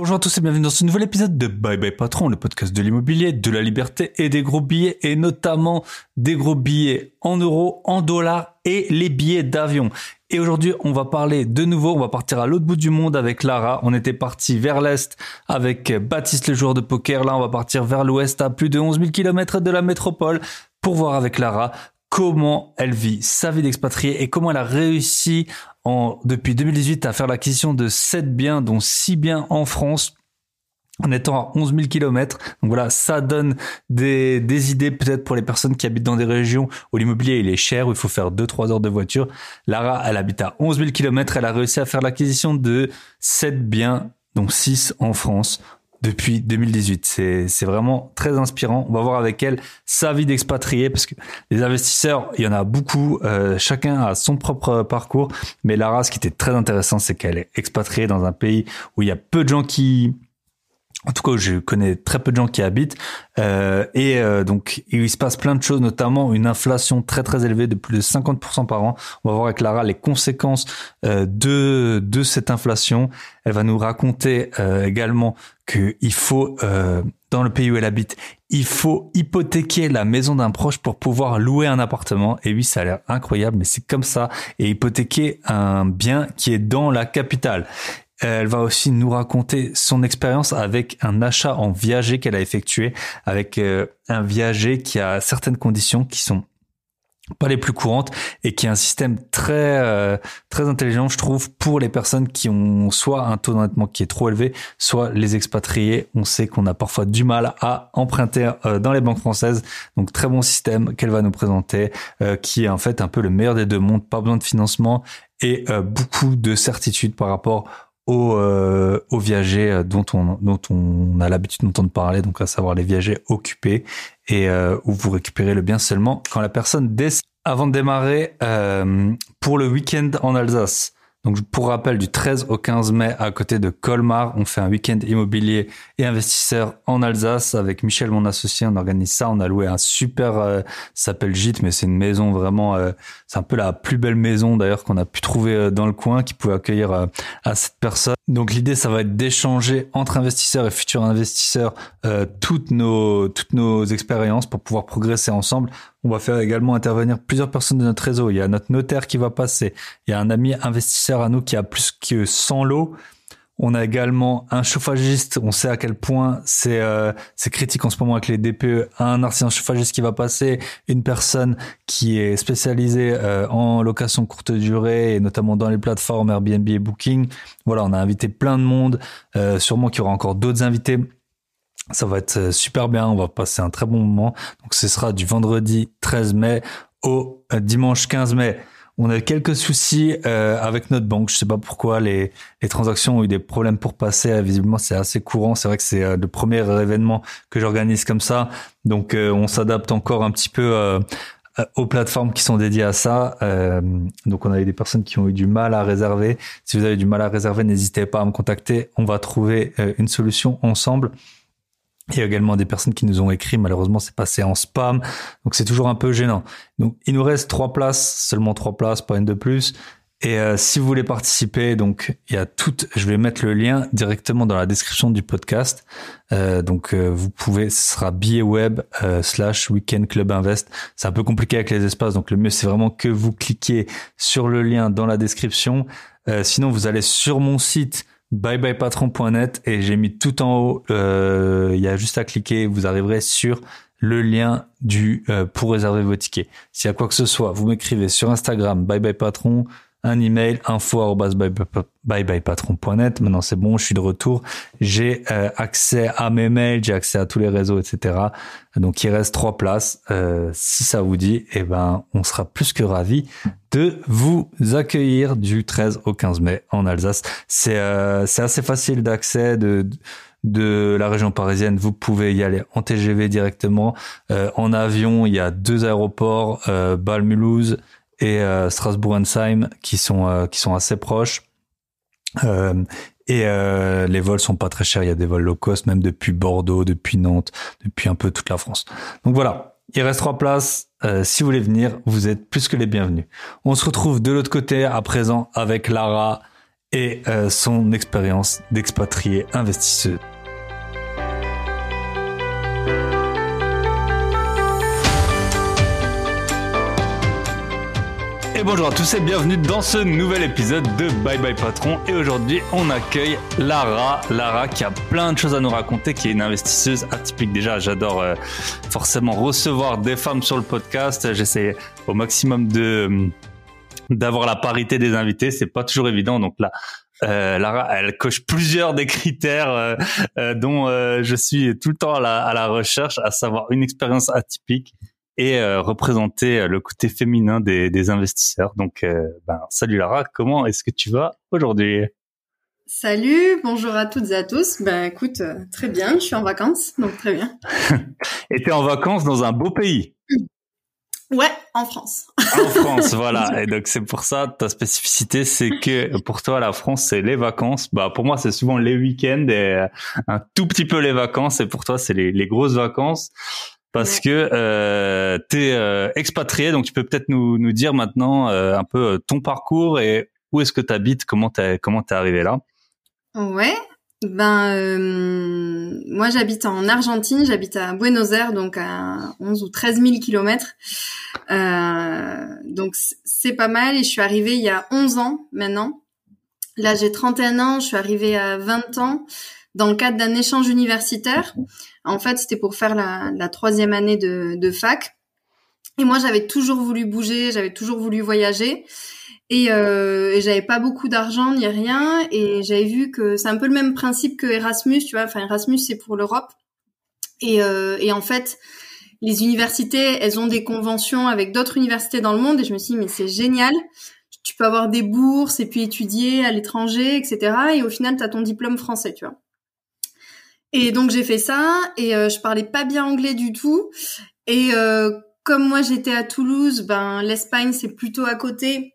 Bonjour à tous et bienvenue dans ce nouvel épisode de Bye Bye Patron, le podcast de l'immobilier, de la liberté et des gros billets et notamment des gros billets en euros, en dollars et les billets d'avion. Et aujourd'hui, on va parler de nouveau, on va partir à l'autre bout du monde avec Lara. On était parti vers l'est avec Baptiste le joueur de poker. Là, on va partir vers l'ouest à plus de 11 000 km de la métropole pour voir avec Lara comment elle vit sa vie d'expatriée et comment elle a réussi depuis 2018 à faire l'acquisition de 7 biens, dont 6 biens en France en étant à 11 000 km. Donc voilà, ça donne des, idées peut-être pour les personnes qui habitent dans des régions où l'immobilier il est cher, où il faut faire 2-3 heures de voiture. Lara, elle habite à 11 000 km, elle a réussi à faire l'acquisition de 7 biens, dont 6 en France, depuis 2018. C'est, vraiment très inspirant. On va voir avec elle sa vie d'expatrié parce que les investisseurs, il y en a beaucoup. Euh, chacun a son propre parcours. Mais Lara, ce qui était très intéressant, c'est qu'elle est expatriée dans un pays où il y a peu de gens qui en tout cas, je connais très peu de gens qui habitent euh, et euh, donc il se passe plein de choses, notamment une inflation très très élevée de plus de 50% par an. On va voir avec Lara les conséquences euh, de de cette inflation. Elle va nous raconter euh, également qu'il faut euh, dans le pays où elle habite, il faut hypothéquer la maison d'un proche pour pouvoir louer un appartement. Et oui, ça a l'air incroyable, mais c'est comme ça. Et hypothéquer un bien qui est dans la capitale. Elle va aussi nous raconter son expérience avec un achat en viager qu'elle a effectué, avec euh, un viager qui a certaines conditions qui sont pas les plus courantes et qui est un système très euh, très intelligent je trouve pour les personnes qui ont soit un taux d'endettement qui est trop élevé soit les expatriés. On sait qu'on a parfois du mal à emprunter euh, dans les banques françaises. Donc très bon système qu'elle va nous présenter qui est en fait un peu le meilleur des deux mondes. Pas besoin de financement et beaucoup de certitude par rapport aux, euh, aux viagers euh, dont on, dont on a l'habitude d'entendre parler, donc à savoir les viagers occupés, et euh, où vous récupérez le bien seulement quand la personne décide. Avant de démarrer, euh, pour le week-end en Alsace, donc pour rappel, du 13 au 15 mai, à côté de Colmar, on fait un week-end immobilier et investisseur en Alsace avec Michel, mon associé. On organise ça. On a loué un super, euh, s'appelle Gîte, mais c'est une maison vraiment, euh, c'est un peu la plus belle maison d'ailleurs qu'on a pu trouver euh, dans le coin qui pouvait accueillir euh, à cette personne. Donc l'idée, ça va être d'échanger entre investisseurs et futurs investisseurs toutes nos toutes nos expériences pour pouvoir progresser ensemble. On va faire également intervenir plusieurs personnes de notre réseau. Il y a notre notaire qui va passer. Il y a un ami investisseur à nous qui a plus que 100 lots. On a également un chauffagiste. On sait à quel point c'est euh, critique en ce moment avec les DPE. Un artisan chauffagiste qui va passer, une personne qui est spécialisée euh, en location courte durée et notamment dans les plateformes Airbnb et Booking. Voilà, on a invité plein de monde. Euh, sûrement qu'il y aura encore d'autres invités. Ça va être euh, super bien, on va passer un très bon moment. Donc ce sera du vendredi 13 mai au euh, dimanche 15 mai. On a quelques soucis euh, avec notre banque. Je sais pas pourquoi les, les transactions ont eu des problèmes pour passer. Visiblement, c'est assez courant. C'est vrai que c'est le premier événement que j'organise comme ça. Donc, on s'adapte encore un petit peu aux plateformes qui sont dédiées à ça. donc, on a eu des personnes qui ont eu du mal à réserver. Si vous avez du mal à réserver, n'hésitez pas à me contacter. On va trouver une solution ensemble. Il y a également des personnes qui nous ont écrit, malheureusement c'est passé en spam, donc c'est toujours un peu gênant. Donc il nous reste trois places, seulement trois places, pas une de plus. Et euh, si vous voulez participer, donc il y a tout, je vais mettre le lien directement dans la description du podcast. Euh, donc euh, vous pouvez, ce sera billet web slash weekend club invest. C'est un peu compliqué avec les espaces, donc le mieux c'est vraiment que vous cliquez sur le lien dans la description. sinon vous allez sur mon site byebyepatron.net et j'ai mis tout en haut, euh, il y a juste à cliquer, vous arriverez sur le lien du euh, pour réserver vos tickets. S'il y a quoi que ce soit, vous m'écrivez sur Instagram byebyepatron, un email info@byebyepatron.net. Maintenant c'est bon, je suis de retour. J'ai euh, accès à mes mails, j'ai accès à tous les réseaux, etc. Donc il reste trois places. Euh, si ça vous dit, eh ben on sera plus que ravis de vous accueillir du 13 au 15 mai en Alsace. C'est euh, assez facile d'accès de la région parisienne, vous pouvez y aller en TGV directement. en avion, il y a deux aéroports, euh, et euh, Strasbourg-Ensheim qui sont euh, qui sont assez proches. Euh, et les vols sont pas très chers. Il y a des vols low cost, même depuis Bordeaux, depuis Nantes, depuis un peu toute la France. Donc voilà, il reste trois places. Si vous voulez venir, vous êtes plus que les bienvenus. On se retrouve de l'autre côté à présent avec Lara et son expérience d'expatriée investisseuse. Et bonjour à tous et bienvenue dans ce nouvel épisode de Bye Bye Patron. Et aujourd'hui, on accueille Lara. Lara qui a plein de choses à nous raconter, qui est une investisseuse atypique. Déjà, j'adore euh, forcément recevoir des femmes sur le podcast. J'essaie au maximum de d'avoir la parité des invités. C'est pas toujours évident. Donc là, euh, Lara, elle coche plusieurs des critères euh, euh, dont je suis tout le temps à la, recherche, à savoir une expérience atypique, et euh, représenter euh, le côté féminin des, des investisseurs. Donc, euh, ben, salut Lara, comment est-ce que tu vas aujourd'hui? Salut, bonjour à toutes et à tous. Ben écoute, très bien, je suis en vacances, donc très bien. et tu es en vacances dans un beau pays? Ouais, en France. en France, voilà. Et donc c'est pour ça ta spécificité, c'est que pour toi la France c'est les vacances. Bah pour moi c'est souvent les week-ends et un tout petit peu les vacances. Et pour toi c'est les, les grosses vacances parce que euh, tu es euh, expatrié, donc tu peux peut-être nous, nous dire maintenant euh, un peu euh, ton parcours et où est-ce que tu habites, comment t'es comment t'es arrivé là? Ouais, ben euh, moi j'habite en Argentine, j'habite à Buenos Aires, donc à 11 ou 13 000 kilomètres. donc c'est pas mal et je suis arrivée il y a 11 ans maintenant. Là j'ai 31 ans, je suis arrivée à 20 ans dans le cadre d'un échange universitaire. En fait, c'était pour faire la, troisième année de, de, fac. Et moi, j'avais toujours voulu bouger, j'avais toujours voulu voyager. Et, euh, et j'avais pas beaucoup d'argent ni rien. Et j'avais vu que c'est un peu le même principe que Erasmus, tu vois. Enfin, Erasmus, c'est pour l'Europe. Et, euh, et en fait, les universités, elles ont des conventions avec d'autres universités dans le monde. Et je me suis dit, mais c'est génial tu peux avoir des bourses et puis étudier à l'étranger, etc. Et au final, tu as ton diplôme français, tu vois. Et donc j'ai fait ça et euh, je parlais pas bien anglais du tout. Et euh, comme moi j'étais à Toulouse, ben l'Espagne c'est plutôt à côté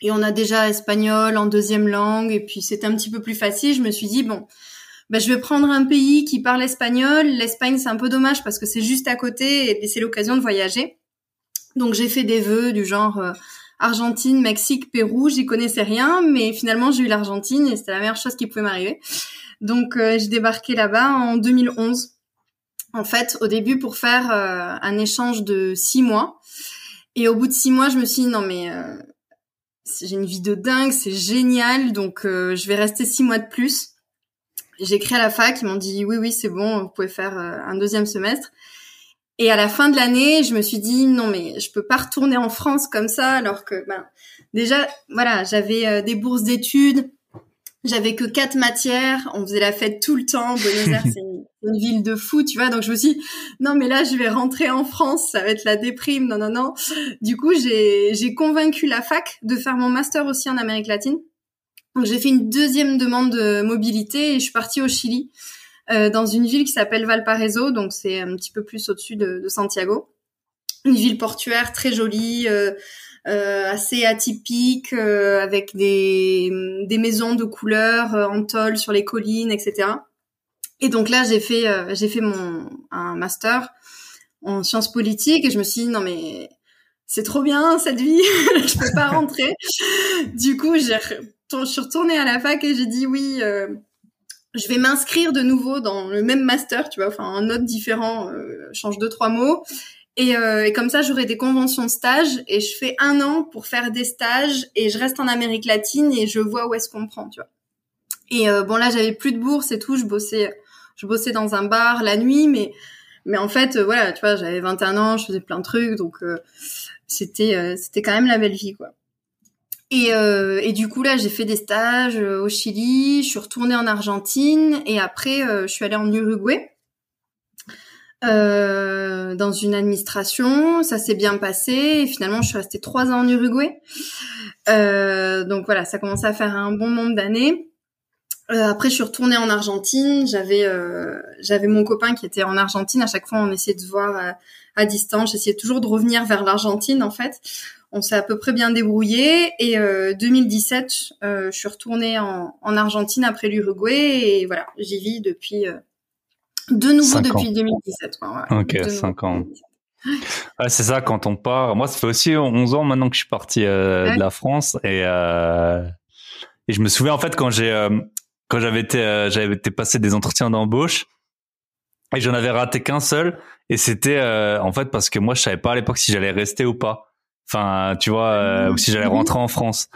et on a déjà espagnol en deuxième langue et puis c'était un petit peu plus facile. Je me suis dit bon, ben, je vais prendre un pays qui parle espagnol. L'Espagne c'est un peu dommage parce que c'est juste à côté et c'est l'occasion de voyager. Donc j'ai fait des vœux du genre euh, Argentine, Mexique, Pérou. J'y connaissais rien, mais finalement j'ai eu l'Argentine et c'était la meilleure chose qui pouvait m'arriver. Donc euh, j'ai débarqué là-bas en 2011. En fait, au début pour faire euh, un échange de six mois. Et au bout de six mois, je me suis dit non mais euh, j'ai une vie de dingue, c'est génial, donc je vais rester six mois de plus. J'ai écrit à la fac, ils m'ont dit oui oui c'est bon, vous pouvez faire un deuxième semestre. Et à la fin de l'année, je me suis dit non mais je peux pas retourner en France comme ça alors que ben déjà voilà j'avais des bourses d'études, j'avais que quatre matières, on faisait la fête tout le temps. Buenos Aires, c'est une, ville de fou, tu vois. Donc je me suis dit, non, mais là, je vais rentrer en France, ça va être la déprime. Non, non, non. Du coup, j'ai, convaincu la fac de faire mon master aussi en Amérique latine. Donc j'ai fait une deuxième demande de mobilité et je suis partie au Chili, euh, dans une ville qui s'appelle Valparaiso. Donc c'est un petit peu plus au-dessus de, de Santiago. Une ville portuaire très jolie. Euh, assez atypique, euh, avec des, des maisons de couleurs euh, en tôle sur les collines, etc. Et donc là, j'ai fait j'ai fait mon un master en sciences politiques et je me suis dit non mais c'est trop bien cette vie, je peux pas rentrer. du coup, j'ai je suis retournée à la fac et j'ai dit oui, euh, je vais m'inscrire de nouveau dans le même master, tu vois, enfin un autre différent, euh, change deux trois mots. Et, euh, et, comme ça, j'aurai des conventions de stage et je fais un an pour faire des stages et je reste en Amérique latine et je vois où est-ce qu'on prend, tu vois. Et euh, bon là, j'avais plus de bourse et tout, je bossais, je bossais dans un bar la nuit, mais mais en fait, euh, voilà, tu vois, j'avais 21 ans, je faisais plein de trucs, donc euh, c'était euh, c'était quand même la belle vie, quoi. Et, et du coup là, j'ai fait des stages au Chili, je suis retournée en Argentine et après, je suis allée en Uruguay euh, dans une administration. Ça s'est bien passé. Et finalement, je suis restée trois ans en Uruguay. Euh, donc voilà, ça commençait à faire un bon nombre d'années. Euh, après, je suis retournée en Argentine. J'avais euh, j'avais mon copain qui était en Argentine. À chaque fois, on essayait de voir à, à distance. J'essayais toujours de revenir vers l'Argentine, en fait. On s'est à peu près bien débrouillé. Et 2017, je suis retournée en, en Argentine après l'Uruguay. Et voilà, j'y vis depuis de nouveau depuis 2017. Ouais. Ok, 5 ans. Ouais, c'est ça, quand on part. Moi, ça fait aussi 11 ans maintenant que je suis parti euh, de la France et, euh, Et je me souviens en fait quand j'ai quand j'avais été j'avais été passer des entretiens d'embauche et j'en avais raté qu'un seul et c'était en fait parce que moi je savais pas à l'époque si j'allais rester ou pas. Enfin, tu vois, ou si j'allais rentrer en France.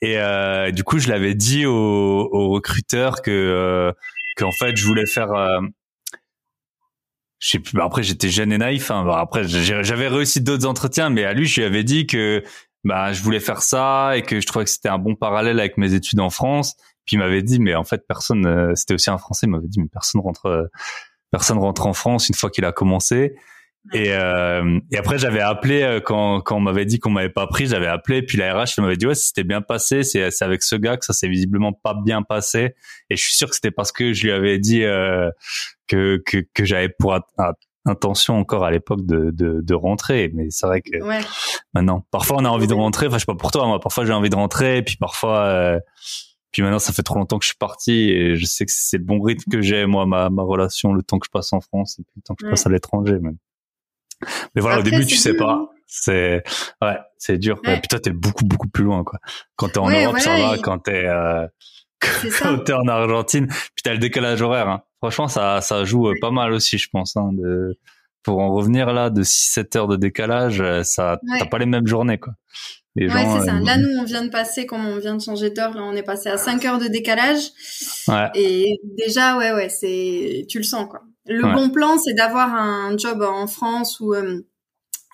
Et du coup, je l'avais dit au, au recruteur que qu'en fait je voulais faire je sais plus. Bah, après, j'étais jeune et naïf. Hein. Bah, après, j'avais réussi d'autres entretiens, mais à lui, je lui avais dit que bah, je voulais faire ça et que je trouvais que c'était un bon parallèle avec mes études en France. Puis il m'avait dit, mais en fait, personne. Euh, c'était aussi un Français. Il m'avait dit, mais personne rentre, euh, personne rentre en France une fois qu'il a commencé. Et, euh, et après, j'avais appelé euh, quand, quand on m'avait dit qu'on m'avait pas pris, j'avais appelé. Puis la RH m'avait dit ouais, c'était bien passé. C'est avec ce gars que ça s'est visiblement pas bien passé. Et je suis sûr que c'était parce que je lui avais dit euh, que que, que j'avais pour intention encore à l'époque de, de, de rentrer. Mais c'est vrai que ouais. maintenant, parfois on a envie de rentrer. Enfin, je sais pas pour toi, moi, parfois j'ai envie de rentrer. Puis parfois. Euh, puis maintenant, ça fait trop longtemps que je suis parti et je sais que c'est le bon rythme que j'ai, moi, ma, ma relation, le temps que je passe en France et puis le temps que je passe à l'étranger même. Mais voilà, au début, tu sais pas. Hein. C'est ouais, c'est dur. Ouais. Puis toi, t'es beaucoup beaucoup plus loin quoi. Quand t'es en Europe, ça va. Quand t'es euh, quand t'es en Argentine, puis t'as le décalage horaire. Hein. Franchement, ça ça joue euh, pas mal aussi, je pense. Hein, de pour en revenir là, de 6-7 heures de décalage, euh, ça t'as pas les mêmes journées quoi. Les ouais, c'est ça. Là, nous, on vient de passer, comme on vient de changer d'heure, là, on est passé à 5 heures de décalage. Ouais. Et déjà, ouais, ouais, c'est, tu le sens, quoi. Le bon plan, c'est d'avoir un job en France ou euh,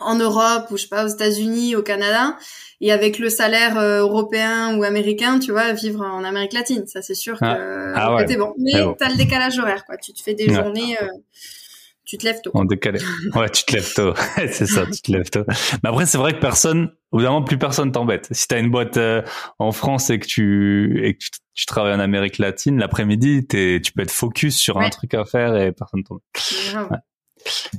en Europe ou je sais pas aux États-Unis, au Canada, et avec le salaire euh, européen ou américain, tu vois, vivre en Amérique latine. Ça, c'est sûr ah. que, ah ouais. bon. Mais t'as le décalage horaire, quoi. Tu te fais des journées. Euh, tu te lèves tôt. En décalé. Ouais, tu te lèves tôt. c'est ça, tu te lèves tôt. Mais après, c'est vrai que personne, évidemment, plus personne t'embête. Si t'as une boîte euh, en France et que tu et que tu, travailles en Amérique latine, l'après-midi, tu peux être focus sur un truc à faire et personne t'embête. Ouais.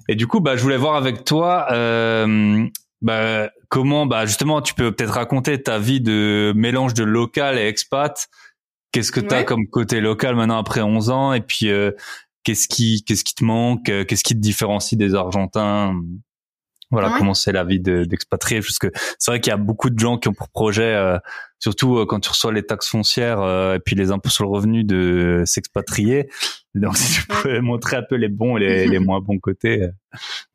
Et du coup, bah, je voulais voir avec toi. Euh, bah, comment, bah, justement, tu peux peut-être raconter ta vie de mélange de local et expat. Qu'est-ce que tu as comme côté local maintenant après 11 ans? Et puis, euh, qu'est-ce qui qu'est-ce qui te manque? Qu'est-ce qui te différencie des Argentins? Voilà comment c'est la vie d'expatrié parce que c'est vrai qu'il y a beaucoup de gens qui ont pour projet euh, surtout euh, quand tu reçois les taxes foncières et puis les impôts sur le revenu de s'expatrier. Donc si tu pouvais montrer un peu les bons et les, les moins bons côtés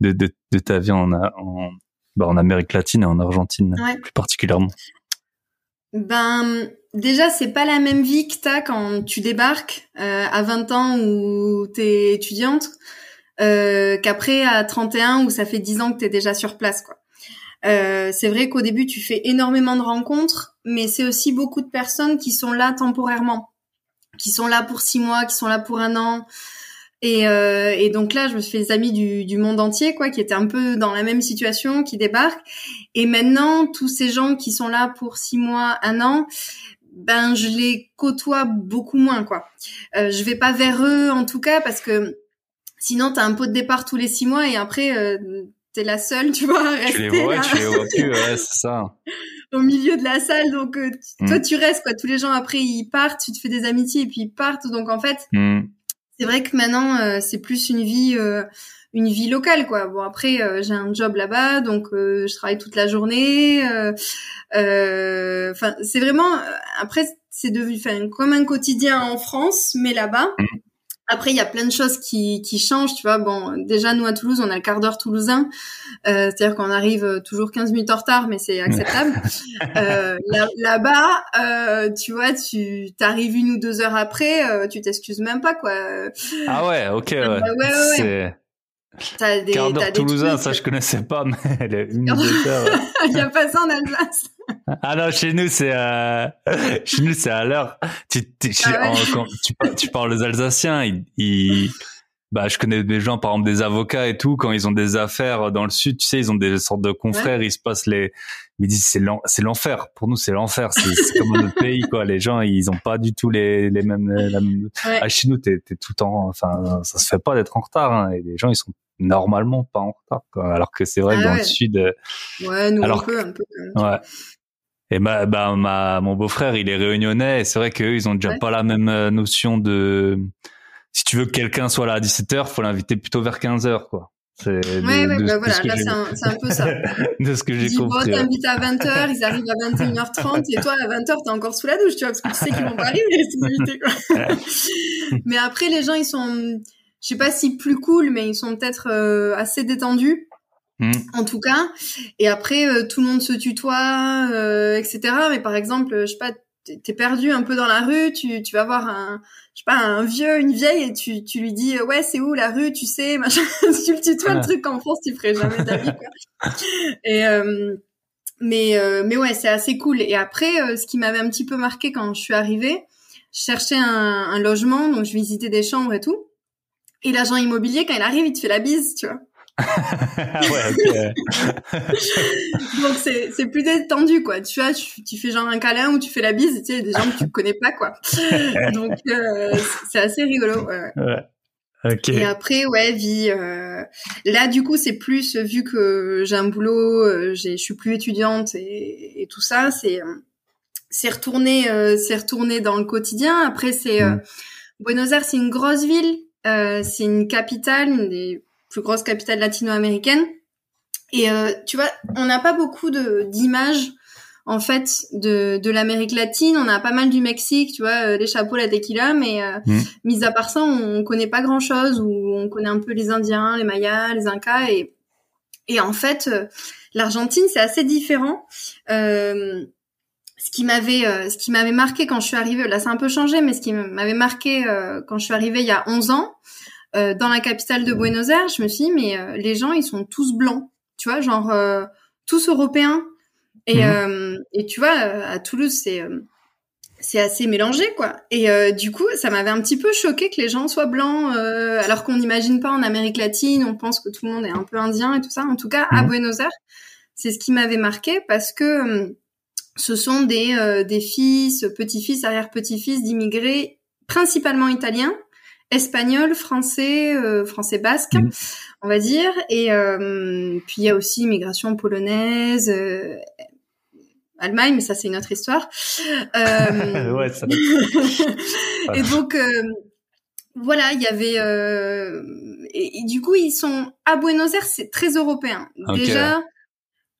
de, de, de ta vie en en, bah, en Amérique latine et en Argentine plus particulièrement. Ben déjà c'est pas la même vie que t'as quand tu débarques euh, à 20 ans où t'es étudiante euh, qu'après à 31 où ça fait 10 ans que t'es déjà sur place quoi. Euh, c'est vrai qu'au début tu fais énormément de rencontres, mais c'est aussi beaucoup de personnes qui sont là temporairement, qui sont là pour six mois, qui sont là pour un an. Et, euh, et donc là, je me suis fait des amis du, du monde entier, quoi, qui étaient un peu dans la même situation, qui débarquent. Et maintenant, tous ces gens qui sont là pour six mois, un an, ben je les côtoie beaucoup moins quoi. Euh, je vais pas vers eux en tout cas parce que sinon t'as un pot de départ tous les six mois et après euh, t'es la seule tu vois à rester tu les vois, tu les vois plus ouais c'est ça. Au milieu de la salle donc euh, toi mm. tu restes quoi. Tous les gens après ils partent, tu te fais des amitiés et puis ils partent donc en fait mm. c'est vrai que maintenant euh, c'est plus une vie euh, une vie locale quoi. Bon après euh, j'ai un job là-bas donc euh, je travaille toute la journée. Euh, enfin c'est vraiment après c'est devenu comme un quotidien en France mais là-bas. Mmh. Après, il y a plein de choses qui, qui changent, tu vois. Bon, déjà, nous, à Toulouse, on a le quart d'heure toulousain. Euh, C'est-à-dire qu'on arrive toujours 15 minutes en retard, mais c'est acceptable. euh, Là-bas, euh, tu vois, tu t'arrives une ou deux heures après, tu t'excuses même pas, quoi. Ah ouais, ok, ouais. ouais, ouais, ouais. T'as des, Quart d'heure toulousain, ça je connaissais pas, mais elle est une Il n'y a pas ça en Alsace. Ah non, chez nous c'est euh... chez nous c'est à l'heure. Tu, tu, ah quand tu, tu, parles aux Alsaciens, ils, ils, bah je connais des gens par exemple des avocats et tout quand ils ont des affaires dans le sud, tu sais, ils ont des sortes de confrères, ils se passent les ils disent c'est c'est l'enfer. Pour nous c'est l'enfer, c'est comme notre pays quoi. Les gens ils ont pas du tout les les mêmes, la même... Ah, chez nous t'es es tout le temps enfin ça se fait pas d'être en retard hein, et les gens ils sont normalement pas en retard quoi. alors que c'est vrai que ah dans le sud euh, ouais nous alors un peu un peu ouais. Et bah, bah ma, mon beau-frère, il est réunionnais et c'est vrai qu'eux, ils ont déjà pas la même euh, notion de, si tu veux que quelqu'un soit là à 17h, faut l'inviter plutôt vers 15h, quoi. C'est ouais, ouais, bah voilà, là, c'est un, un, peu ça. de ce que j'ai compris. Bon, t'invites à 20h, ils arrivent à 21h30, et toi, à 20h, t'es encore sous la douche, tu vois, parce que tu sais qu'ils vont pas arriver, les invités, quoi. mais après, les gens, ils sont, je sais pas si plus cool, mais ils sont peut-être euh, assez détendus. Hmm. En tout cas, et après euh, tout le monde se tutoie, euh, etc. Mais par exemple, je sais pas, t'es perdu un peu dans la rue, tu, tu vas voir un, je sais pas, un vieux, une vieille, et tu, tu lui dis, ouais, c'est où la rue, tu sais, machin. tu le tutoies, le truc qu'en France, tu ferais jamais d'avis, quoi. Et, euh, mais, euh, mais ouais, c'est assez cool. Et après, euh, ce qui m'avait un petit peu marqué quand je suis arrivée, je cherchais un, un logement, donc je visitais des chambres et tout. Et l'agent immobilier, quand il arrive, il te fait la bise, tu vois. Ouais, Donc c'est c'est plus détendu quoi. Tu vois, tu, fais genre un câlin ou tu fais la bise, tu sais, des gens que tu connais pas quoi. Donc euh, c'est assez rigolo. Ouais. ouais. Et après ouais, vie. Euh... Là du coup c'est plus vu que j'ai un boulot, euh, j'ai je suis plus étudiante et, et tout ça, c'est c'est retourné euh, c'est retourné dans le quotidien. Après c'est mm. Buenos Aires, c'est une grosse ville. c'est une capitale, une des plus grosse capitale latino-américaine. Et euh, tu vois, on n'a pas beaucoup de d'images en fait de, de l'Amérique latine. On a pas mal du Mexique, tu vois, euh, les chapeaux, la tequila, mais euh, mmh. mis à part ça, on, connaît pas grand chose. Ou on connaît un peu les Indiens, les Mayas, les Incas, et et en fait, l'Argentine c'est assez différent. ce qui m'avait ce qui m'avait marqué quand je suis arrivée, là c'est un peu changé, mais ce qui m'avait marqué quand je suis arrivée il y a 11 ans, euh, dans la capitale de Buenos Aires, je me suis dit, mais euh, les gens, ils sont tous blancs, tu vois, genre euh, tous européens. Et, mhm. et tu vois, à Toulouse, c'est c'est assez mélangé, quoi. Et du coup, ça m'avait un petit peu choqué que les gens soient blancs, alors qu'on n'imagine pas en Amérique latine, on pense que tout le monde est un peu indien et tout ça. En tout cas, à mhm. Buenos Aires, c'est ce qui m'avait marqué parce que ce sont des, des fils, petits-fils, arrière-petits-fils d'immigrés principalement italiens espagnol, français, euh, français basque, mhm. on va dire. Et euh, puis il y a aussi immigration polonaise, euh, Allemagne, mais ça c'est une autre histoire. ouais, ça et donc voilà, il y avait et, du coup ils sont à Buenos Aires, c'est très européen. Déjà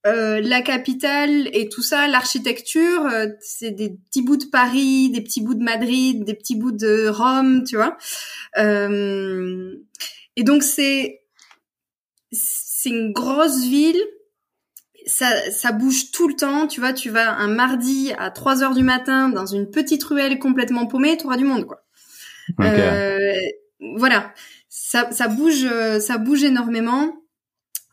euh, la capitale et tout ça, l'architecture, euh, c'est des petits bouts de Paris, des petits bouts de Madrid, des petits bouts de Rome, tu vois. Euh, et donc c'est c'est une grosse ville. Ça, ça bouge tout le temps, tu vois. Tu vas un mardi à 3 heures du matin dans une petite ruelle complètement paumée, tu auras du monde, quoi. voilà, ça, ça bouge, ça bouge énormément.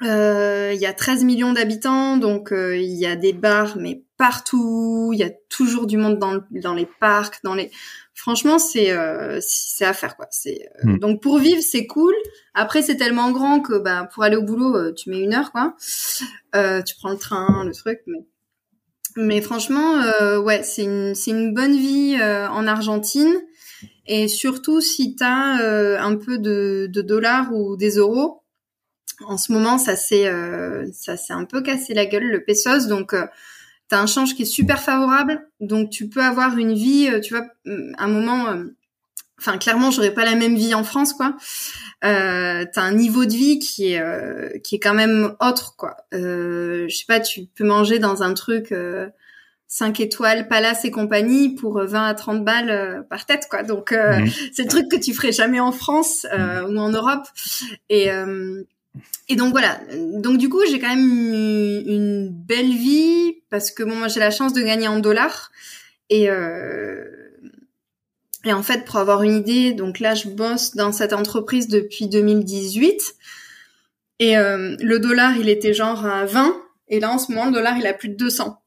Euh, il y a 13 millions d'habitants, donc euh, il y a des bars, mais partout. Il y a toujours du monde dans, dans les parcs, dans les. Franchement, c'est euh, c'est à faire quoi. C'est hmm. donc pour vivre, c'est cool. Après, c'est tellement grand que bah pour aller au boulot, tu mets une heure quoi. tu prends le train, le truc, mais mais franchement, ouais, c'est une c'est une bonne vie en Argentine. Et surtout si t'as un peu de, de dollars ou des euros, en ce moment, ça s'est euh, ça s'est un peu cassé la gueule le pesos, donc euh, tu as un change qui est super favorable, donc tu peux avoir une vie, euh, tu vois, un moment. Enfin, clairement, j'aurais pas la même vie en France, quoi. Euh, t'as un niveau de vie qui est qui est quand même autre, quoi. je sais pas, tu peux manger dans un truc 5 étoiles, palace et compagnie pour 20 à 30 balles par tête, quoi. Donc, mmh. c'est le truc que tu ferais jamais en France mmh. ou en Europe. Et, et donc voilà. Donc du coup, j'ai quand même une, belle vie parce que bon, moi j'ai la chance de gagner en dollars et euh, et en fait pour avoir une idée, donc là je bosse dans cette entreprise depuis 2018 et euh, le dollar il était genre à 20 et là en ce moment le dollar il a plus de 200.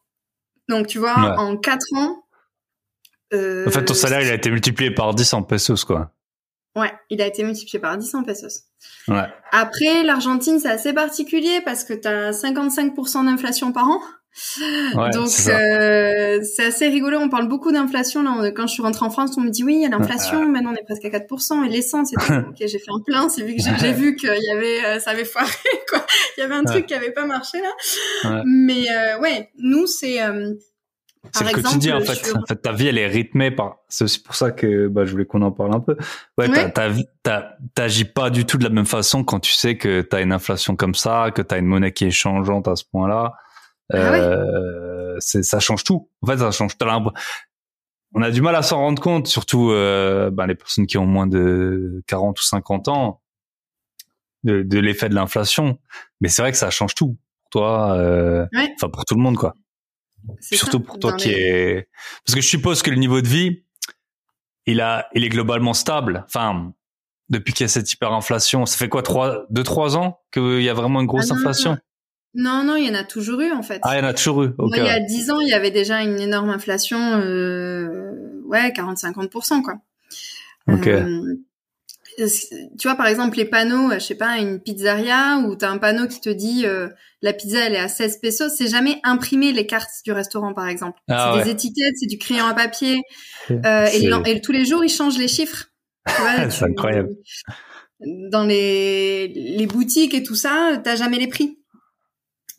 Donc tu vois, en 4 ans. Euh, en fait, ton salaire il a été multiplié par 10 en pesos quoi. Ouais, il a été multiplié par 10 en pesos. Ouais. Après, l'Argentine, c'est assez particulier parce que tu as 55% d'inflation par an. Ouais, Donc euh, c'est assez rigolo. On parle beaucoup d'inflation là. Quand je suis rentrée en France, on me dit oui, il y a l'inflation. Maintenant, on est presque à 4%. Et l'essence, et tout. ok, j'ai fait un plein. C'est vu que j'ai vu qu'il y avait, euh, ça avait foiré quoi. Il y avait un truc qui avait pas marché là. Mais euh, ouais, nous c'est c'est le quotidien en fait. En fait, ta vie elle est rythmée par. C'est aussi pour ça que bah, je voulais qu'on en parle un peu. Ouais, ouais. t'agis pas du tout de la même façon quand tu sais que t'as une inflation comme ça, que t'as une monnaie qui est changeante à ce point-là. Ah euh, c'est ça change tout. En fait, ça change. On a du mal à s'en rendre compte, surtout euh, ben, les personnes qui ont moins de 40 ou 50 ans, de, de l'effet de l'inflation. Mais c'est vrai que ça change tout pour toi, euh, enfin pour tout le monde quoi. Surtout pour toi qui est, parce que je suppose que le niveau de vie, il a, il est globalement stable. Enfin, depuis qu'il y a cette hyperinflation, ça fait quoi, trois, deux, trois ans qu'il y a vraiment une grosse ah inflation? Non, non, il y en a toujours eu en fait. Ah, il y en a toujours eu. il y a dix ans, il y avait déjà une énorme inflation, euh, ouais, 40-50%, quoi. Ok. Euh, tu vois, par exemple, les panneaux, je sais pas, une pizzeria où tu as un panneau qui te dit euh, la pizza elle est à 16 pesos, c'est jamais imprimé les cartes du restaurant, par exemple. Ah c'est des étiquettes, c'est du crayon à papier. Euh, et, et, tous les jours, ils changent les chiffres. c'est incroyable. Dans les, les boutiques et tout ça, t'as jamais les prix.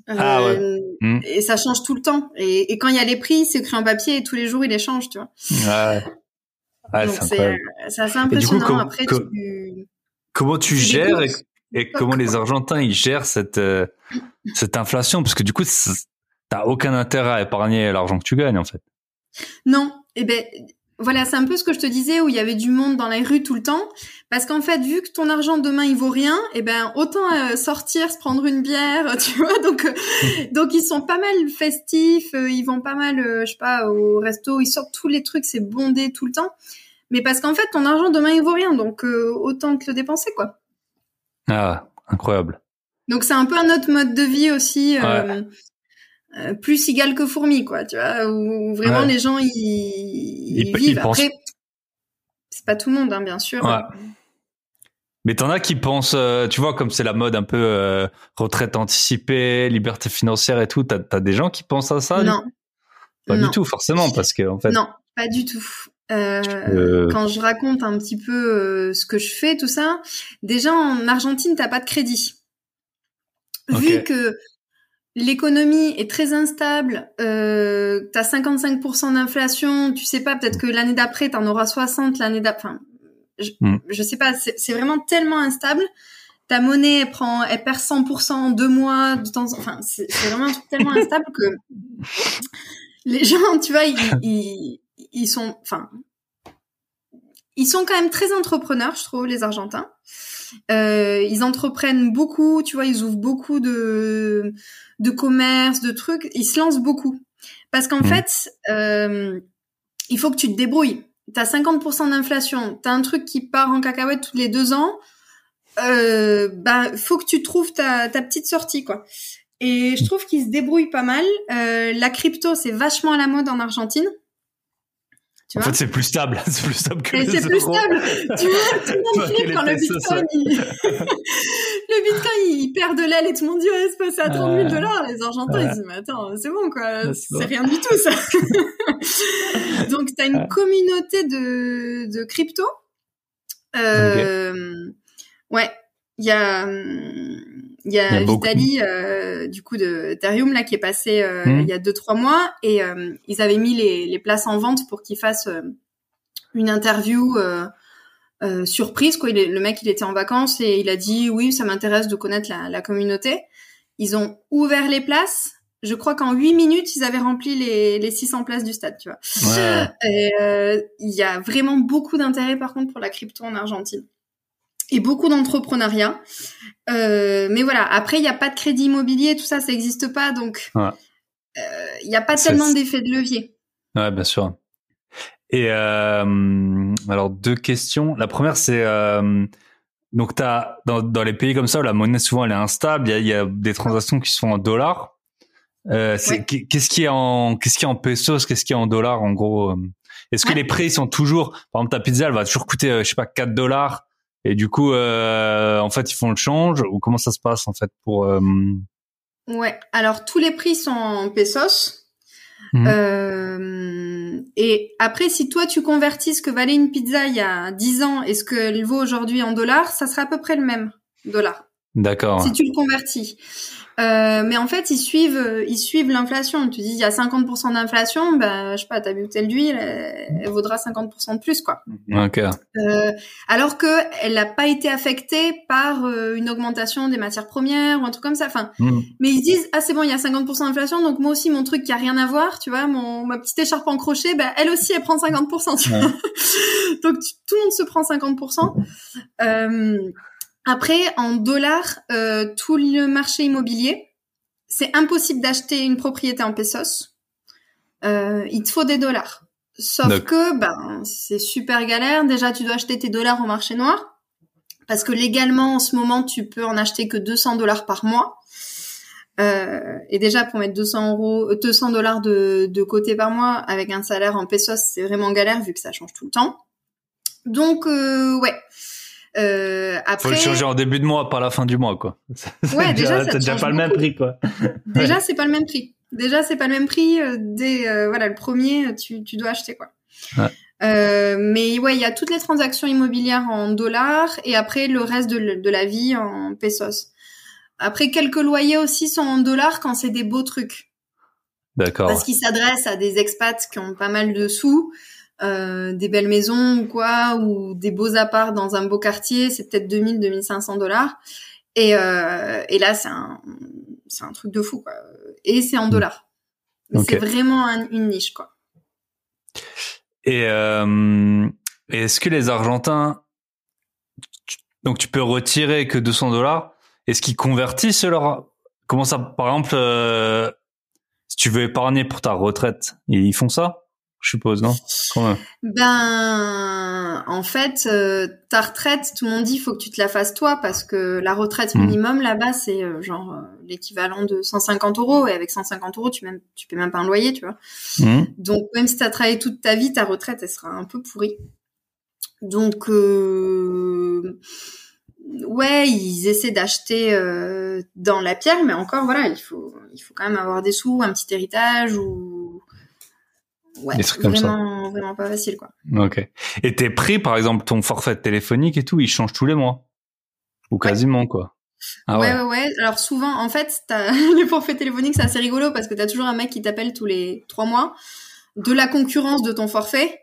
Ah ouais. Euh, hmm. Et ça change tout le temps. Et, et quand il y a les prix, c'est écrit en papier et tous les jours, ils les changent, tu vois. Ouais. Ouais Donc c'est assez impressionnant. Après, tu... comment tu gères et, comment les Argentins ils gèrent cette euh, cette inflation? Parce que du coup, t'as aucun intérêt à épargner l'argent que tu gagnes, en fait. Non. Eh ben, voilà, c'est un peu ce que je te disais où il y avait du monde dans les rues tout le temps. Parce qu'en fait, vu que ton argent demain il vaut rien, eh ben autant euh, sortir, se prendre une bière, tu vois. Donc, euh, donc ils sont pas mal festifs, euh, ils vont pas mal, je sais pas, au resto, ils sortent tous les trucs, c'est bondé tout le temps. Mais parce qu'en fait, ton argent demain il vaut rien, donc autant te le dépenser quoi. Ah, incroyable. Donc c'est un peu un autre mode de vie aussi. Euh, plus égal que fourmi, quoi, tu vois, où vraiment les gens ils, ils, vivent. Après, c'est pas tout le monde, hein, bien sûr. Ouais. Mais t'en as qui pensent, euh, tu vois, comme c'est la mode un peu euh, retraite anticipée, liberté financière et tout, t'as as des gens qui pensent à ça Non. Pas du tout, forcément, parce que en fait. Non, pas du tout. Quand je raconte un petit peu ce que je fais, tout ça, déjà en Argentine, t'as pas de crédit. Vu que l'économie est très instable, euh, tu as 55% d'inflation, tu sais pas, peut-être que l'année d'après, tu en auras 60, l'année d'après, enfin, je, mm. je sais pas, c'est vraiment tellement instable. Ta monnaie, elle prend, elle perd 100% en deux mois, de temps, enfin, c'est vraiment un truc tellement instable que les gens, tu vois, ils, ils, ils sont, enfin, ils sont quand même très entrepreneurs, je trouve, les Argentins. Euh, ils entreprennent beaucoup, tu vois, ils ouvrent beaucoup de de commerce, de trucs. Ils se lancent beaucoup parce qu'en mmh. fait, euh, il faut que tu te débrouilles. T'as 50% d'inflation, t'as un truc qui part en cacahuète tous les deux ans. Euh, bah, faut que tu trouves ta, ta petite sortie, quoi. Et je trouve qu'ils se débrouillent pas mal. Euh, la crypto, c'est vachement à la mode en Argentine en fait, c'est plus stable. C'est plus stable que Et c'est plus stable. tu vois, tout le monde flippe quand le Bitcoin, il... le Bitcoin, il perd de l'aile et tout le monde dit, ouais, c'est passé à 30 000 dollars. Les Argentins, ils disent, mais attends, c'est bon, quoi. C'est rien du tout, ça. Donc, tu as une communauté de, de crypto. Euh, Ouais. Il y a, il y a, Vitali, euh, du coup, de Ethereum, là, qui est passé euh, hmm. il y a deux, trois mois, et euh, ils avaient mis les, les, places en vente pour qu'il fasse une interview surprise, quoi. Il le mec, il était en vacances et il a dit, oui, ça m'intéresse de connaître la, la communauté. Ils ont ouvert les places. Je crois qu'en huit minutes, ils avaient rempli les, les 600 places du stade, tu vois. Ouais. Et il y a vraiment beaucoup d'intérêt, par contre, pour la crypto en Argentine et beaucoup d'entrepreneuriat. Euh, mais voilà, après, il n'y a pas de crédit immobilier, tout ça, ça n'existe pas. Donc, il ouais. n'y euh, a pas tellement d'effet de levier. Ouais, bien sûr. Et euh, alors, deux questions. La première, c'est... Euh, donc, as, dans, dans les pays comme ça, où la monnaie, souvent, elle est instable, il y a, y a, des transactions qui se font en dollars. Euh, Qu'est-ce qui est en qu'est-ce qui est en pesos, qu'est-ce qui est en dollars en gros euh? Est-ce que les prix sont toujours, par exemple ta pizza elle va toujours coûter je sais pas 4 dollars et du coup, euh, en fait, ils font le change ou comment ça se passe en fait pour euh... Ouais. Alors tous les prix sont en pesos. Mhm. Euh, et après, si toi tu convertis ce que valait une pizza il y a 10 ans et ce qu'elle vaut aujourd'hui en dollars, ça sera à peu près le même dollar. D'accord. Si tu le convertis. Euh, mais en fait, ils suivent, euh, ils suivent l'inflation. Tu dis, il y a 50% d'inflation, ben, je sais pas, ta bouteille d'huile, elle, elle, vaudra 50% de plus, quoi. Ok. Euh, alors que elle n'a pas été affectée par euh, une augmentation des matières premières ou un truc comme ça. Enfin, Mm. mais ils se disent, ah c'est bon, il y a 50% d'inflation, donc moi aussi mon truc qui a rien à voir, tu vois, mon ma petite écharpe en crochet, ben elle aussi elle prend 50%. Tu vois donc tu- tout le monde se prend 50%. Euh, après, en dollars, euh, tout le marché immobilier, c'est impossible d'acheter une propriété en pesos. Euh, il te faut des dollars. Sauf que, ben, c'est super galère. Déjà, tu dois acheter tes dollars au marché noir. Parce que légalement, en ce moment, tu peux en acheter que 200 dollars par mois. Euh, et déjà, pour mettre 200 euros, euh, 200 dollars de, de côté par mois avec un salaire en pesos, c'est vraiment galère vu que ça change tout le temps. Donc, euh, ouais. Euh, Faut après, le changer en début de mois, pas à la fin du mois, quoi. Ouais, déjà, ça c'est déjà change pas le même prix, quoi. déjà, c'est pas le même prix. Déjà, c'est pas le même prix. euh, dès euh, voilà le premier, tu, tu dois acheter quoi. Ouais. Euh, mais ouais, il y a toutes les transactions immobilières en dollars et après le reste de, de la vie en pesos. Après, quelques loyers aussi sont en dollars quand c'est des beaux trucs. D'accord. Parce qu'ils s'adressent à des expats qui ont pas mal de sous, euh, des belles maisons ou quoi, ou des beaux apparts dans un beau quartier, c'est peut-être 2000, 2500 dollars. Et, euh, et là, c'est un, c'est un truc de fou, quoi. Et c'est en dollars. Mais Ok. C'est vraiment un- une niche, quoi. Et euh, est-ce que les Argentins, tu- donc tu peux retirer que 200 dollars, est-ce qu'ils convertissent leur, comment ça, par exemple, euh, si tu veux épargner pour ta retraite, ils font ça, je suppose, non? Quand même. Ben, en fait, euh, ta retraite, tout le monde dit, faut que tu te la fasses toi, parce que la retraite Mm. minimum là-bas, c'est euh, genre euh, l'équivalent de 150 euros, et avec 150 euros, tu même, tu paies même pas un loyer, tu vois. Mhm. Donc même si tu as travaillé toute ta vie, ta retraite, elle sera un peu pourrie. Donc euh, ouais, ils essaient d'acheter euh, dans la pierre, mais encore voilà, il faut il faut quand même avoir des sous, un petit héritage ou ouais, Des trucs comme ça. vraiment vraiment pas facile quoi. Ok. Et tes prix, par exemple, ton forfait téléphonique et tout, il change tous les mois? Ou quasiment quoi. Ah ouais. ouais. ouais ouais Alors souvent en fait, t'as les forfaits téléphoniques, c'est assez rigolo parce que t'as toujours un mec qui t'appelle tous les trois mois de la concurrence de ton forfait.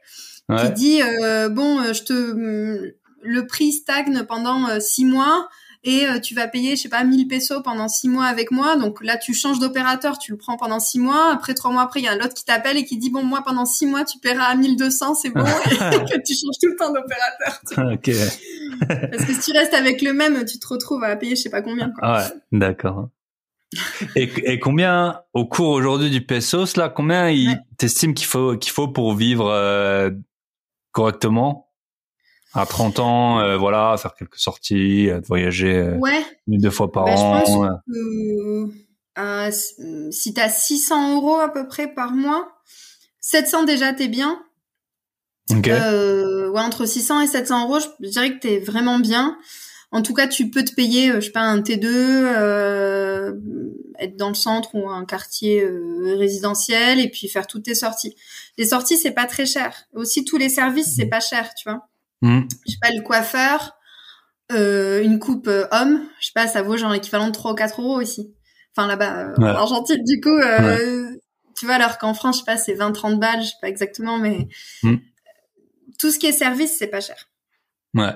qui Ouais. dit euh, bon euh, je te hum, le prix stagne pendant euh, six mois et euh, tu vas payer je sais pas 1000 pesos pendant six mois avec moi donc là tu changes d'opérateur tu le prends pendant six mois après trois mois après il y a l'autre qui t'appelle et qui dit bon moi pendant six mois tu paieras à 1200 c'est bon et que tu changes tout le temps d'opérateur ok. parce que si tu restes avec le même tu te retrouves à payer je sais pas combien quoi. Ah ouais. D'accord. Et, et combien, au cours aujourd'hui du pesos, là, combien il Ouais. t'estime qu'il faut, qu'il faut pour vivre euh, correctement? À 30 ans, euh, voilà, faire quelques sorties, euh, voyager euh, ouais une deux fois par Bah, je an. pense ouais. que euh, si t'as 600 euros à peu près par mois 700 déjà t'es bien Ok. Euh, ouais, entre 600 et 700 euros, je, je dirais que t'es vraiment bien. En tout cas, tu peux te payer, euh, je sais pas, un T2, euh, être dans le centre ou un quartier euh, résidentiel et puis faire toutes tes sorties. Les sorties, c'est pas très cher. Aussi, tous les services, c'est pas cher, tu vois. Hmm. Je sais pas, le coiffeur, euh, une coupe euh, homme, je sais pas, ça vaut genre l'équivalent de 3 ou 4 euros ici. Enfin, là-bas, euh, Ouais. en Argentine, du coup, euh, tu vois, alors qu'en France, je sais pas, c'est 20-30 balles, je sais pas exactement, mais Hmm. tout ce qui est service, c'est pas cher. Ouais.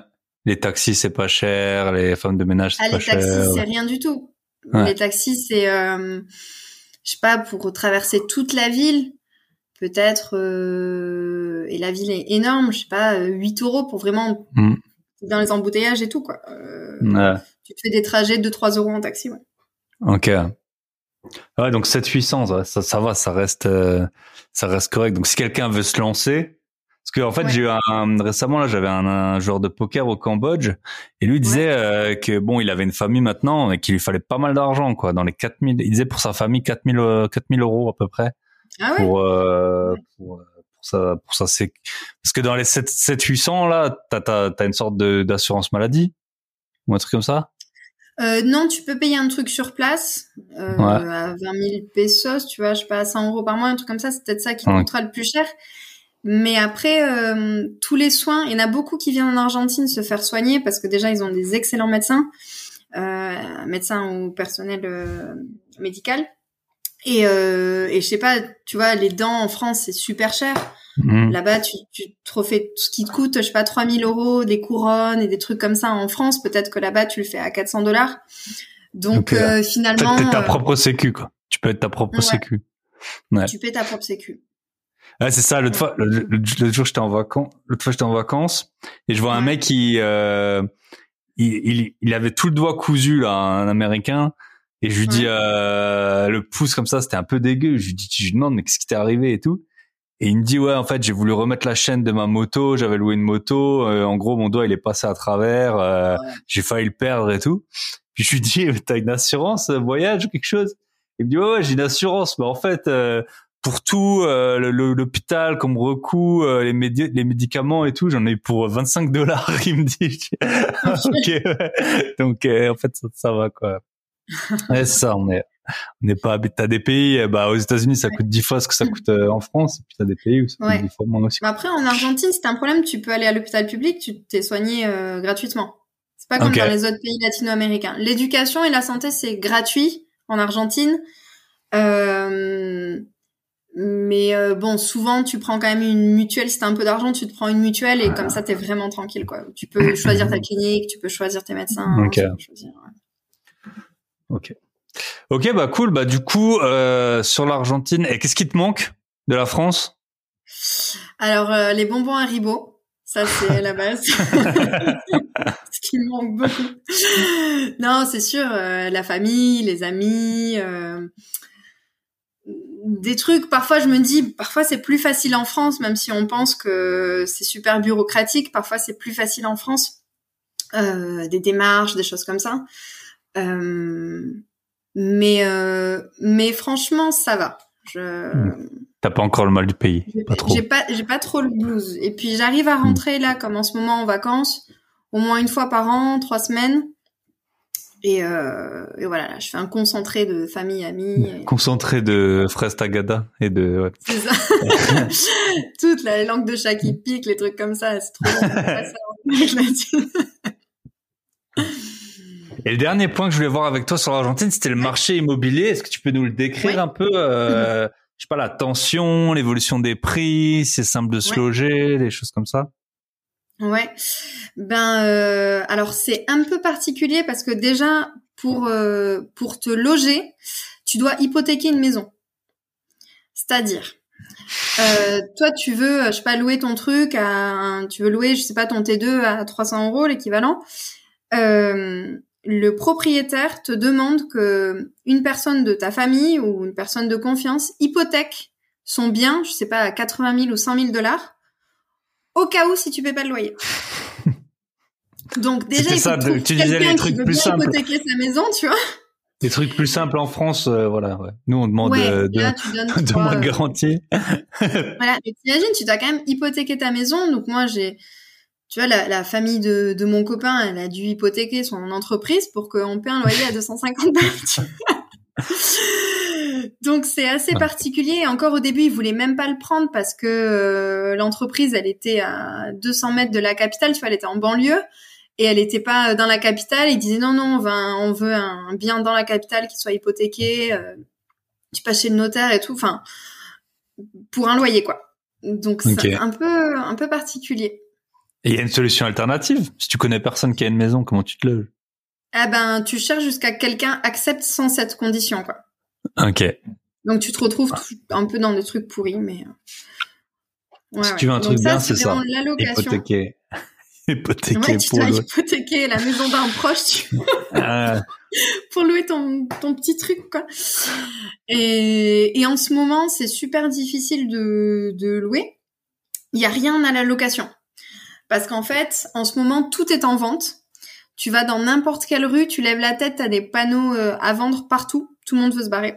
Les taxis, c'est pas cher. Les femmes de ménage, c'est Ah, pas les taxis, cher. c'est rien du tout. Ouais. Les taxis, c'est, euh, je sais pas, pour traverser toute la ville, peut-être, euh, et la ville est énorme, je sais pas, euh, 8 euros pour vraiment Hmm. dans les embouteillages et tout, quoi. Euh, Ouais. Tu te fais des trajets de 3 euros en taxi, ouais. Ok. Ouais, donc 700-800, ça, ça, ça va, ça reste, euh, ça reste correct. Donc si quelqu'un veut se lancer, parce que en fait Ouais. j'ai eu un récemment là, j'avais un, un joueur de poker au Cambodge et lui disait euh, que bon, il avait une famille maintenant et qu'il lui fallait pas mal d'argent quoi, dans les 4000. Il disait pour sa famille 4000 euh, 4000 euros à peu près Ah ouais? pour euh, pour, euh, pour ça pour ça c'est parce que dans les 7 7 800 là, t'as t'as t'as une sorte de d'assurance maladie ou un truc comme ça? Euh, non, tu peux payer un truc sur place euh, Ouais. à 20 000 pesos, tu vois, je sais pas, à 100 euros par mois, un truc comme ça, c'est peut-être ça qui Ouais. coûtera le plus cher. Mais après, euh, tous les soins, il y en a beaucoup qui viennent en Argentine se faire soigner parce que déjà, ils ont des excellents médecins. euh, médecin ou personnel euh, médical. Et, euh, et je sais pas, tu vois, les dents en France, c'est super cher. Mhm. Là-bas, tu, tu te refais tout ce qui te coûte, je sais pas, 3000 euros, des couronnes et des trucs comme ça en France. Peut-être que là-bas, tu le fais à 400 dollars. Donc, Donc, euh, finalement, t'es ta euh, propre sécu, quoi. Tu peux être ta propre Ouais. sécu. Ouais. tu paies ta propre sécu. Ouais, c'est ça. L'autre fois, l'autre jour, j'étais en vacances. L'autre fois, j'étais en vacances et je vois un mec qui, euh, il, il, il avait tout le doigt cousu là, un Américain. Et je lui dis Ouais. euh, le pouce comme ça, c'était un peu dégueu. Je lui dis, je lui demande mais qu'est-ce qui t'est arrivé et tout. Et il me dit ouais, en fait, j'ai voulu remettre la chaîne de ma moto. J'avais loué une moto. euh, en gros, mon doigt il est passé à travers. euh, Ouais. J'ai failli le perdre et tout. Puis je lui dis, t'as une assurance euh, voyage ou quelque chose? Il me dit ouais, ouais j'ai une assurance, mais en fait. euh, pour tout euh, l'hôpital comme recours euh, les, médi- les médicaments et tout j'en ai eu pour 25 dollars il me dit ok ouais. donc euh, en fait ça, ça va quoi ouais, c'est ça on est on n'est pas t'as des pays euh, bah aux États-Unis ça coûte 10 fois ce que ça coûte euh, en France et puis t'as des pays où ça coûte Ouais. 10 fois moins aussi Mais après, en Argentine, t'as un problème, tu peux aller à l'hôpital public, tu t'es soigné euh, gratuitement. C'est pas comme dans les autres pays latino-américains. L'éducation et la santé, c'est gratuit en Argentine. Euh, mais euh, bon, souvent, tu prends quand même une mutuelle. Si t'as un peu d'argent, tu te prends une mutuelle et comme ça, t'es vraiment tranquille, quoi. Tu peux choisir ta clinique, tu peux choisir tes médecins. Ok. tu peux choisir, ouais. Ok ok bah cool bah du coup euh, sur l'Argentine et qu'est-ce qui te manque de la France? Alors, euh, les bonbons Haribo, ça c'est la base. Ce qui me manque beaucoup. Non, c'est sûr, euh, la famille, les amis, euh, des trucs. Parfois, je me dis, parfois c'est plus facile en France, même si on pense que c'est super bureaucratique. Parfois, c'est plus facile en France. Euh, des démarches, des choses comme ça. Euh, mais euh, mais franchement, ça va. Je t'as pas encore le mal du pays j'ai- pas trop J'ai pas, j'ai pas trop le blues. Et puis j'arrive à rentrer là, comme en ce moment en vacances, au moins une fois par an, trois semaines. Et, euh, et voilà, là, je fais un concentré de famille, amis. et- concentré de fraises tagada et de ouais. C'est ça. Toute la langue de chat qui pique, les trucs comme ça, c'est trop bon. Et le dernier point que je voulais voir avec toi sur l'Argentine, c'était le marché immobilier. Est-ce que tu peux nous le décrire Ouais. un peu euh, Je sais pas, la tension, l'évolution des prix, c'est simple de se Ouais. loger, des choses comme ça? Ouais. Ben euh, alors c'est un peu particulier parce que déjà pour euh, pour te loger, tu dois hypothéquer une maison. C'est-à-dire euh, toi tu veux je sais pas louer ton truc à tu veux louer je sais pas ton T2 à 300 euros l'équivalent. Euh, le propriétaire te demande que une personne de ta famille ou une personne de confiance hypothèque son bien, je sais pas, à 80 000 ou 100 000 dollars, au cas où si tu paies pas le loyer. Donc déjà, il ça, de- tu disais les trucs plus simples. hypothéquer sa maison, tu vois. Des trucs plus simples en France, euh, voilà. Ouais. Nous, on demande ouais, euh, de, là, tu donnes de moins de garantie. Voilà, mais t'imagines, tu dois quand même hypothéquer ta maison. Donc moi, j'ai, tu vois, la, la famille de, de mon copain, elle a dû hypothéquer son entreprise pour qu'on paie un loyer à 250 balles. Donc c'est assez particulier. Encore au début, il voulait même pas le prendre parce que euh, l'entreprise, elle était à 200 mètres de la capitale. Tu vois, elle était en banlieue et elle était pas dans la capitale. Il disait non, non, on veut un, on veut un bien dans la capitale qui soit hypothéqué. euh, tu passes chez le notaire et tout. Enfin, pour un loyer quoi. Donc c'est un peu un peu particulier. Et il y a une solution alternative. Si tu connais personne qui a une maison, comment tu te loges? Ah ben tu cherches jusqu'à quelqu'un accepte sans cette condition quoi. Ok. Donc tu te retrouves tout- un peu dans des trucs pourris mais euh, ouais, Si ouais. tu veux un Donc truc bien, c'est c'est ça. Hypothéqué. Hypothéqué Ouais, tu pour dois le... hypothéquer la maison d'un proche tu- Ah, pour louer ton, ton petit truc quoi. Et, et en ce moment, c'est super difficile de, de louer. Il y a rien à la location. Parce qu'en fait, en ce moment, tout est en vente. Tu vas dans n'importe quelle rue, tu lèves la tête, t'as des panneaux euh, à vendre partout. Tout le monde veut se barrer.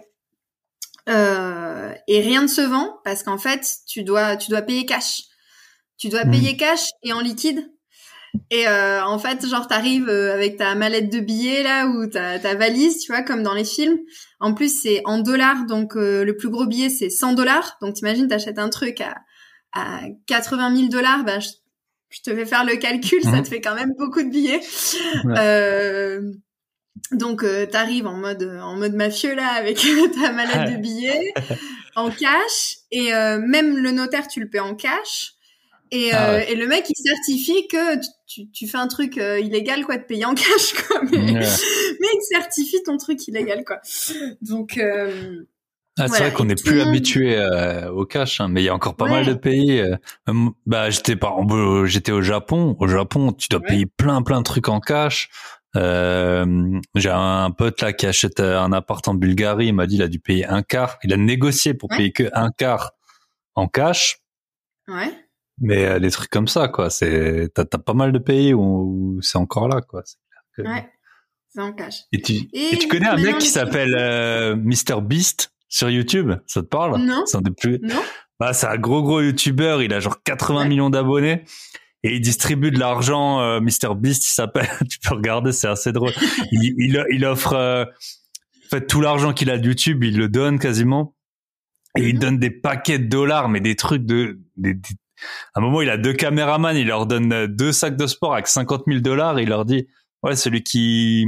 Euh, et rien ne se vend parce qu'en fait, tu dois, tu dois payer cash. Tu dois Mhm. payer cash et en liquide. Et euh, en fait, genre, t'arrives avec ta mallette de billets là ou ta, ta valise, tu vois, comme dans les films. En plus, c'est en dollars, donc euh, le plus gros billet c'est 100 dollars. Donc t'imagines, t'achètes un truc à, à 80 000 dollars, bah je, te fais faire le calcul, ça Mhm. te fait quand même beaucoup de billets. Ouais. Euh, Donc euh, t'arrives en mode en mode mafieux là avec ta malade de billets en cash et euh, même le notaire tu le paies en cash et, ah euh, et le mec il certifie que tu, tu, fais un truc euh, illégal quoi de payer en cash quoi mais, mais il certifie ton truc illégal quoi donc euh, ah, c'est vrai qu'on n'est plus habitué au cash, hein, mais il y a encore pas mal de pays. bah, j'étais par j'étais au Japon. Au Japon, tu dois payer plein plein de trucs en cash. Euh, j'ai un pote là qui achète un appart en Bulgarie. Il m'a dit il a dû payer un quart. Il a négocié pour payer que un quart en cash. Ouais. Mais euh, des trucs comme ça, quoi. C'est t'as, pas mal de pays où, c'est encore là, quoi. Ouais. C'est en cash. Et tu, et, tu connais un mec qui s'appelle euh, Mr Beast? Sur YouTube Ça te parle? Non. C'est un des plus. Non. Bah, c'est un gros gros YouTuber. Il a genre 80 millions d'abonnés et il distribue de l'argent. Euh, Mr Beast, il s'appelle. tu peux regarder, c'est assez drôle. il, il, il, offre, euh, en fait, tout l'argent qu'il a de YouTube, il le donne quasiment. Et il mhm. donne des paquets de dollars, mais des trucs de, des, à un moment, il a deux caméramans, il leur donne euh, deux sacs de sport avec 50 000 dollars, il leur dit, ouais, celui qui,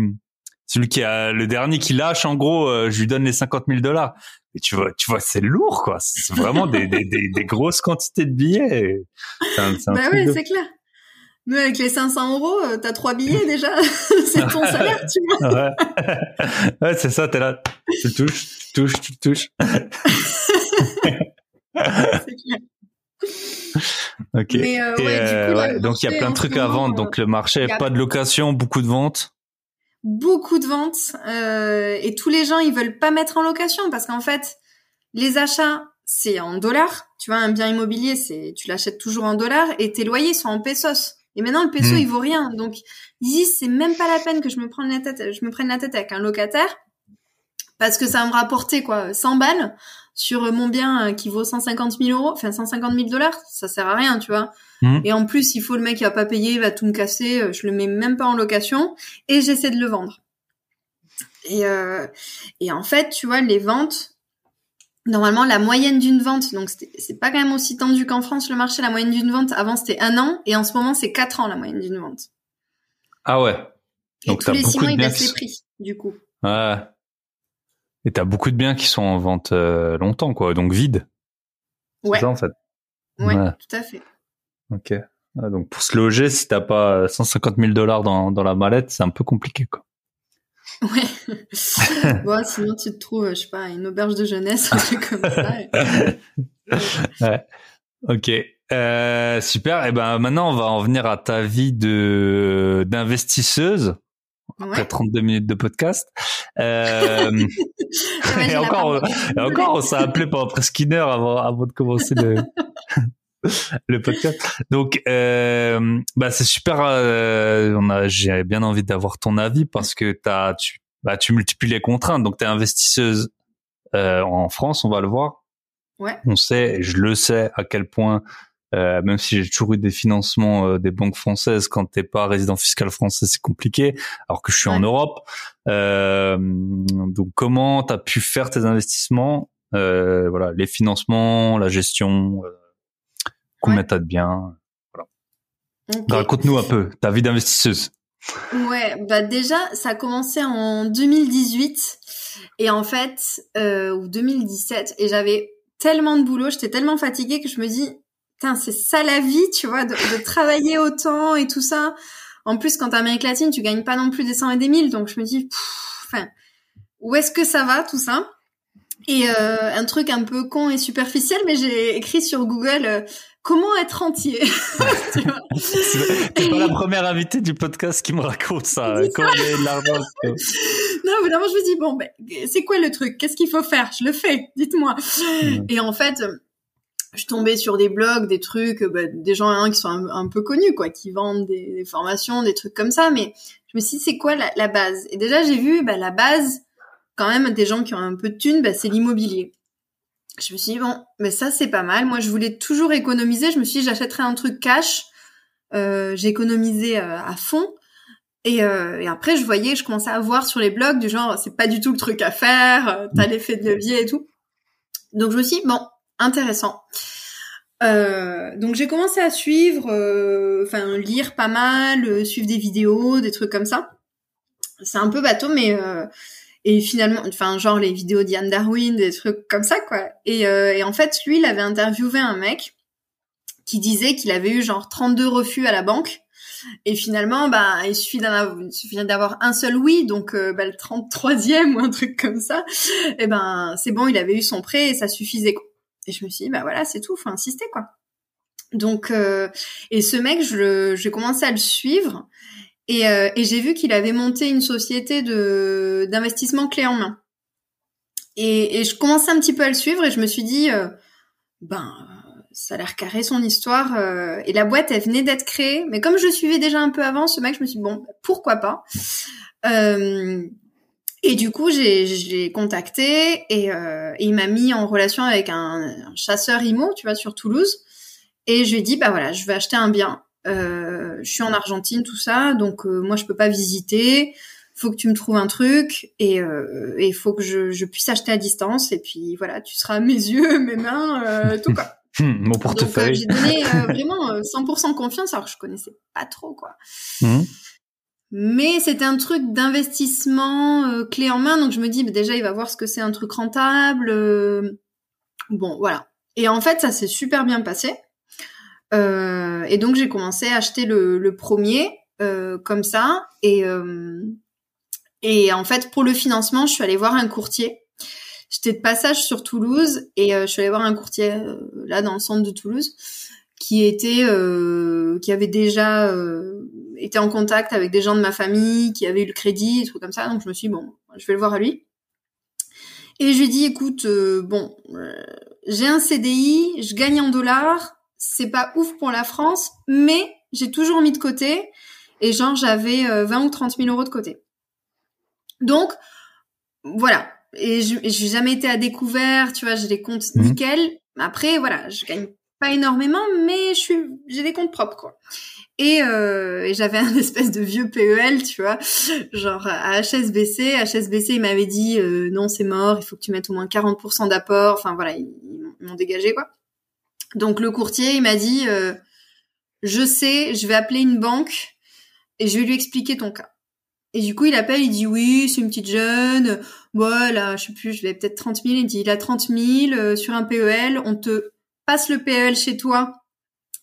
celui qui a le dernier qui lâche, en gros, je lui donne les 50 000 dollars. Et tu vois, tu vois, c'est lourd, quoi. C'est vraiment des, des, des, grosses quantités de billets. Un, bah oui, c'est clair. Nous, avec les 500 euros, euh, t'as trois billets déjà. c'est ton salaire, tu vois. ouais, ouais c'est ça, t'es là. Tu touches, tu touches, tu touches. c'est clair. Ok. Mais euh, ouais, du coup, euh, donc il y a plein de trucs à vendre. Donc le marché, pas de location, beaucoup de ventes beaucoup de ventes euh, et tous les gens ils veulent pas mettre en location parce qu'en fait les achats c'est en dollars. Tu vois un bien immobilier c'est tu l'achètes toujours en dollars et tes loyers sont en pesos. Et maintenant le peso hmm. il vaut rien. Donc ils disent c'est même pas la peine que je me prenne la tête je me prenne la tête avec un locataire parce que ça va me rapporter quoi 100 balles sur mon bien euh, qui vaut 150 000 euros enfin 150 000 dollars ça sert à rien tu vois Mmh. Et en plus, il faut le mec qui va pas payer, il va tout me casser. Euh, je le mets même pas en location et j'essaie de le vendre. Et, euh, et en fait, tu vois, les ventes, normalement, la moyenne d'une vente, donc c'est pas quand même aussi tendu qu'en France le marché. La moyenne d'une vente, avant c'était un an et en ce moment c'est quatre ans la moyenne d'une vente. Ah ouais. Donc et tous les six mois, ils baissent les prix, du coup. Ouais. Et t'as beaucoup de biens qui sont en vente euh, longtemps, quoi, donc vide. Ouais. Ça, en fait. ouais, tout à fait. Ok. Ah, donc pour se loger, si t'as pas 150 000 dollars dans, dans la mallette, c'est un peu compliqué, quoi. Ouais. bon, sinon tu te trouves, je sais pas, une auberge de jeunesse, un truc comme ça. ouais. Ok. Euh, super. Et eh ben maintenant, on va en venir à ta vie de d'investisseuse. Après 32 minutes de podcast. Euh, et encore, encore, on s'est appelé pendant presque une heure avant, avant de commencer le, le podcast. Donc, euh, bah c'est super. Euh, on a, j'ai bien envie d'avoir ton avis parce que t'as, tu, bah tu multiplies les contraintes. Donc, t'es investisseuse euh, en France, on va le voir. Ouais. On sait, je le sais à quel point, euh, même si j'ai toujours eu des financements euh, des banques françaises, quand t'es pas résident fiscal français, c'est compliqué. Alors que je suis en Europe. Euh, donc, comment t'as pu faire tes investissements? Voilà, les financements, la gestion combien t'as de biens. Voilà. Bah, raconte-nous un peu ta vie d'investisseuse. Ouais, bah déjà, ça a commencé en 2018 et en fait, euh, ou 2017, et j'avais tellement de boulot, j'étais tellement fatiguée que je me dis, putain, c'est ça la vie, tu vois, de, de travailler autant et tout ça. En plus, quand t'es Amérique latine, tu gagnes pas non plus des 100 et des 1000, donc je me dis, enfin, où est-ce que ça va tout ça? Et euh, un truc un peu con et superficiel, mais j'ai écrit sur Google euh, comment être entier T'es pas la première invitée du podcast qui me raconte ça. Comment Non, évidemment, je me dis bon, ben, c'est quoi le truc? Qu'est-ce qu'il faut faire? Je le fais. Dites-moi. Hmm. Et en fait, je tombais sur des blogs, des trucs, ben, des gens hein, qui sont un, peu connus, quoi, qui vendent des, formations, des trucs comme ça. Mais je me suis dit, c'est quoi la, base? Et déjà, j'ai vu ben, la base, quand même, des gens qui ont un peu de thunes, ben, c'est l'immobilier je me suis dit bon, mais ça c'est pas mal. Moi, je voulais toujours économiser. Je me suis dit j'achèterais un truc cash. Euh, j'ai économisé euh, à fond. Et, euh, et, après, je voyais, je commençais à voir sur les blogs du genre, c'est pas du tout le truc à faire. T'as mm. l'effet de levier et tout. Donc je me suis dit bon, intéressant. Donc j'ai commencé à suivre, enfin lire pas mal, suivre des vidéos, des trucs comme ça. c'est un peu bateau, mais et finalement, enfin genre les vidéos d'Ian Darwin, des trucs comme ça quoi. Et, et en fait, lui, il avait interviewé un mec qui disait qu'il avait eu genre 32 refus à la banque et finalement, bah, il suffit d'avoir un seul oui, donc euh, bah, le 33e ou un truc comme ça, et eh ben c'est bon, il avait eu son prêt et ça suffisait. Quoi. Et je me suis dit, bah voilà, c'est tout, faut insister quoi. Donc, euh, et ce mec, je j'ai commencé à le suivre et, euh, et j'ai vu qu'il avait monté une société d'investissement clé en main. Et, je commençais un petit peu à le suivre et je me suis dit, ben ça a l'air carré son histoire. Euh, et la boîte, elle venait d'être créée. Mais comme je suivais déjà un peu avant, ce mec, je me suis dit, bon, pourquoi pas? Euh, Et du coup, j'ai contacté et, euh, et il m'a mis en relation avec un, chasseur IMO, tu vois, sur Toulouse. Et je lui ai dit, bah voilà, je vais acheter un bien. Euh, je suis en Argentine, tout ça, donc euh, moi, je peux pas visiter faut que tu me trouves un truc et il faut que je, je, puisse acheter à distance et puis voilà tu seras mes yeux mes mains euh, tout quoi Hmm, mon portefeuille. j'ai donné euh, vraiment 100% euh, confiance alors que je connaissais pas trop quoi. Hmm. Mais c'était un truc d'investissement euh, clé en main, donc je me dis bah, déjà il va voir ce que c'est un truc rentable. bon voilà. Et en fait ça s'est super bien passé. Et donc j'ai commencé à acheter le, le premier comme ça. Et et en fait pour le financement je suis allée voir un courtier. J'étais de passage sur Toulouse et euh, je suis allée voir un courtier euh, là dans le centre de Toulouse qui était euh, qui avait déjà été en contact avec des gens de ma famille qui avaient eu le crédit et tout comme ça. Donc je me suis dit, bon je vais le voir à lui. Et je lui dit écoute bon j'ai un CDI je gagne en dollars c'est pas ouf pour la France mais j'ai toujours mis de côté et genre j'avais 20 ou 30 000 euros de côté donc voilà et je j'ai jamais été à découvert, tu vois, j'ai des comptes mmh. nickel. Après, voilà, je gagne pas énormément, mais je suis, j'ai des comptes propres, quoi. Et, euh, et j'avais un espèce de vieux PEL, tu vois, genre à HSBC. HSBC, il m'avait dit euh, non, c'est mort, il faut que tu mettes au moins 40% d'apport. Enfin voilà, ils, m'ont dégagé, quoi. Donc le courtier, il m'a dit, euh, je sais, je vais appeler une banque et je vais lui expliquer ton cas. Et du coup, il appelle, il dit oui, c'est une petite jeune. Voilà, je sais plus, je l'ai peut-être 30 000. Il dit il a 30 000 euh, sur un PEL. On te passe le PEL chez toi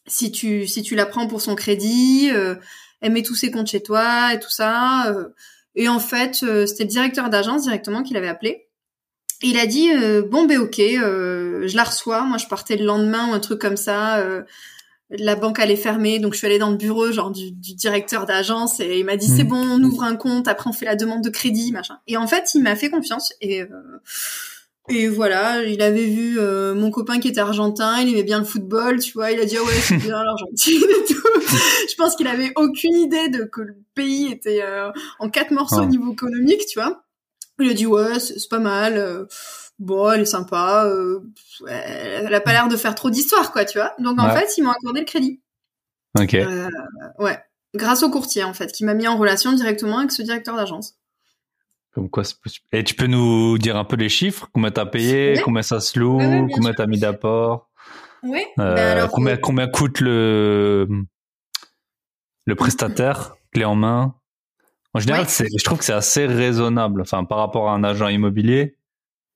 si tu si tu la prends pour son crédit. Euh, elle met tous ses comptes chez toi et tout ça. Euh. et en fait, c'était le directeur d'agence directement qui l'avait appelé. Il a dit bon ben ok, je la reçois. Moi, je partais le lendemain ou un truc comme ça la banque allait fermer, donc je suis allée dans le bureau genre du, directeur d'agence et il m'a dit c'est hmm. bon, on ouvre un compte, après on fait la demande de crédit, machin. Et en fait, il m'a fait confiance et euh, et voilà, il avait vu euh, mon copain qui était argentin, il aimait bien le football, tu vois, il a dit ah ouais c'est bien l'Argentine et tout. je pense qu'il avait aucune idée de que le pays était euh, en quatre morceaux au niveau économique, tu vois. Il a dit ouais c'est pas mal bon, elle est sympa, euh, elle a pas l'air de faire trop d'histoire, quoi, tu vois. Donc en fait, ils m'ont accordé le crédit. Ok. Euh, ouais, grâce au courtier en fait, qui m'a mis en relation directement avec ce directeur d'agence. Comme quoi, c'est possible. Et tu peux nous dire un peu les chiffres? Combien t'as payé? Combien ça se loue? Combien t'as mis d'apport? Oui. Euh, ben combien, combien coûte le le prestataire? Clé en main? En général, je trouve que c'est assez raisonnable. Enfin, par rapport à un agent immobilier,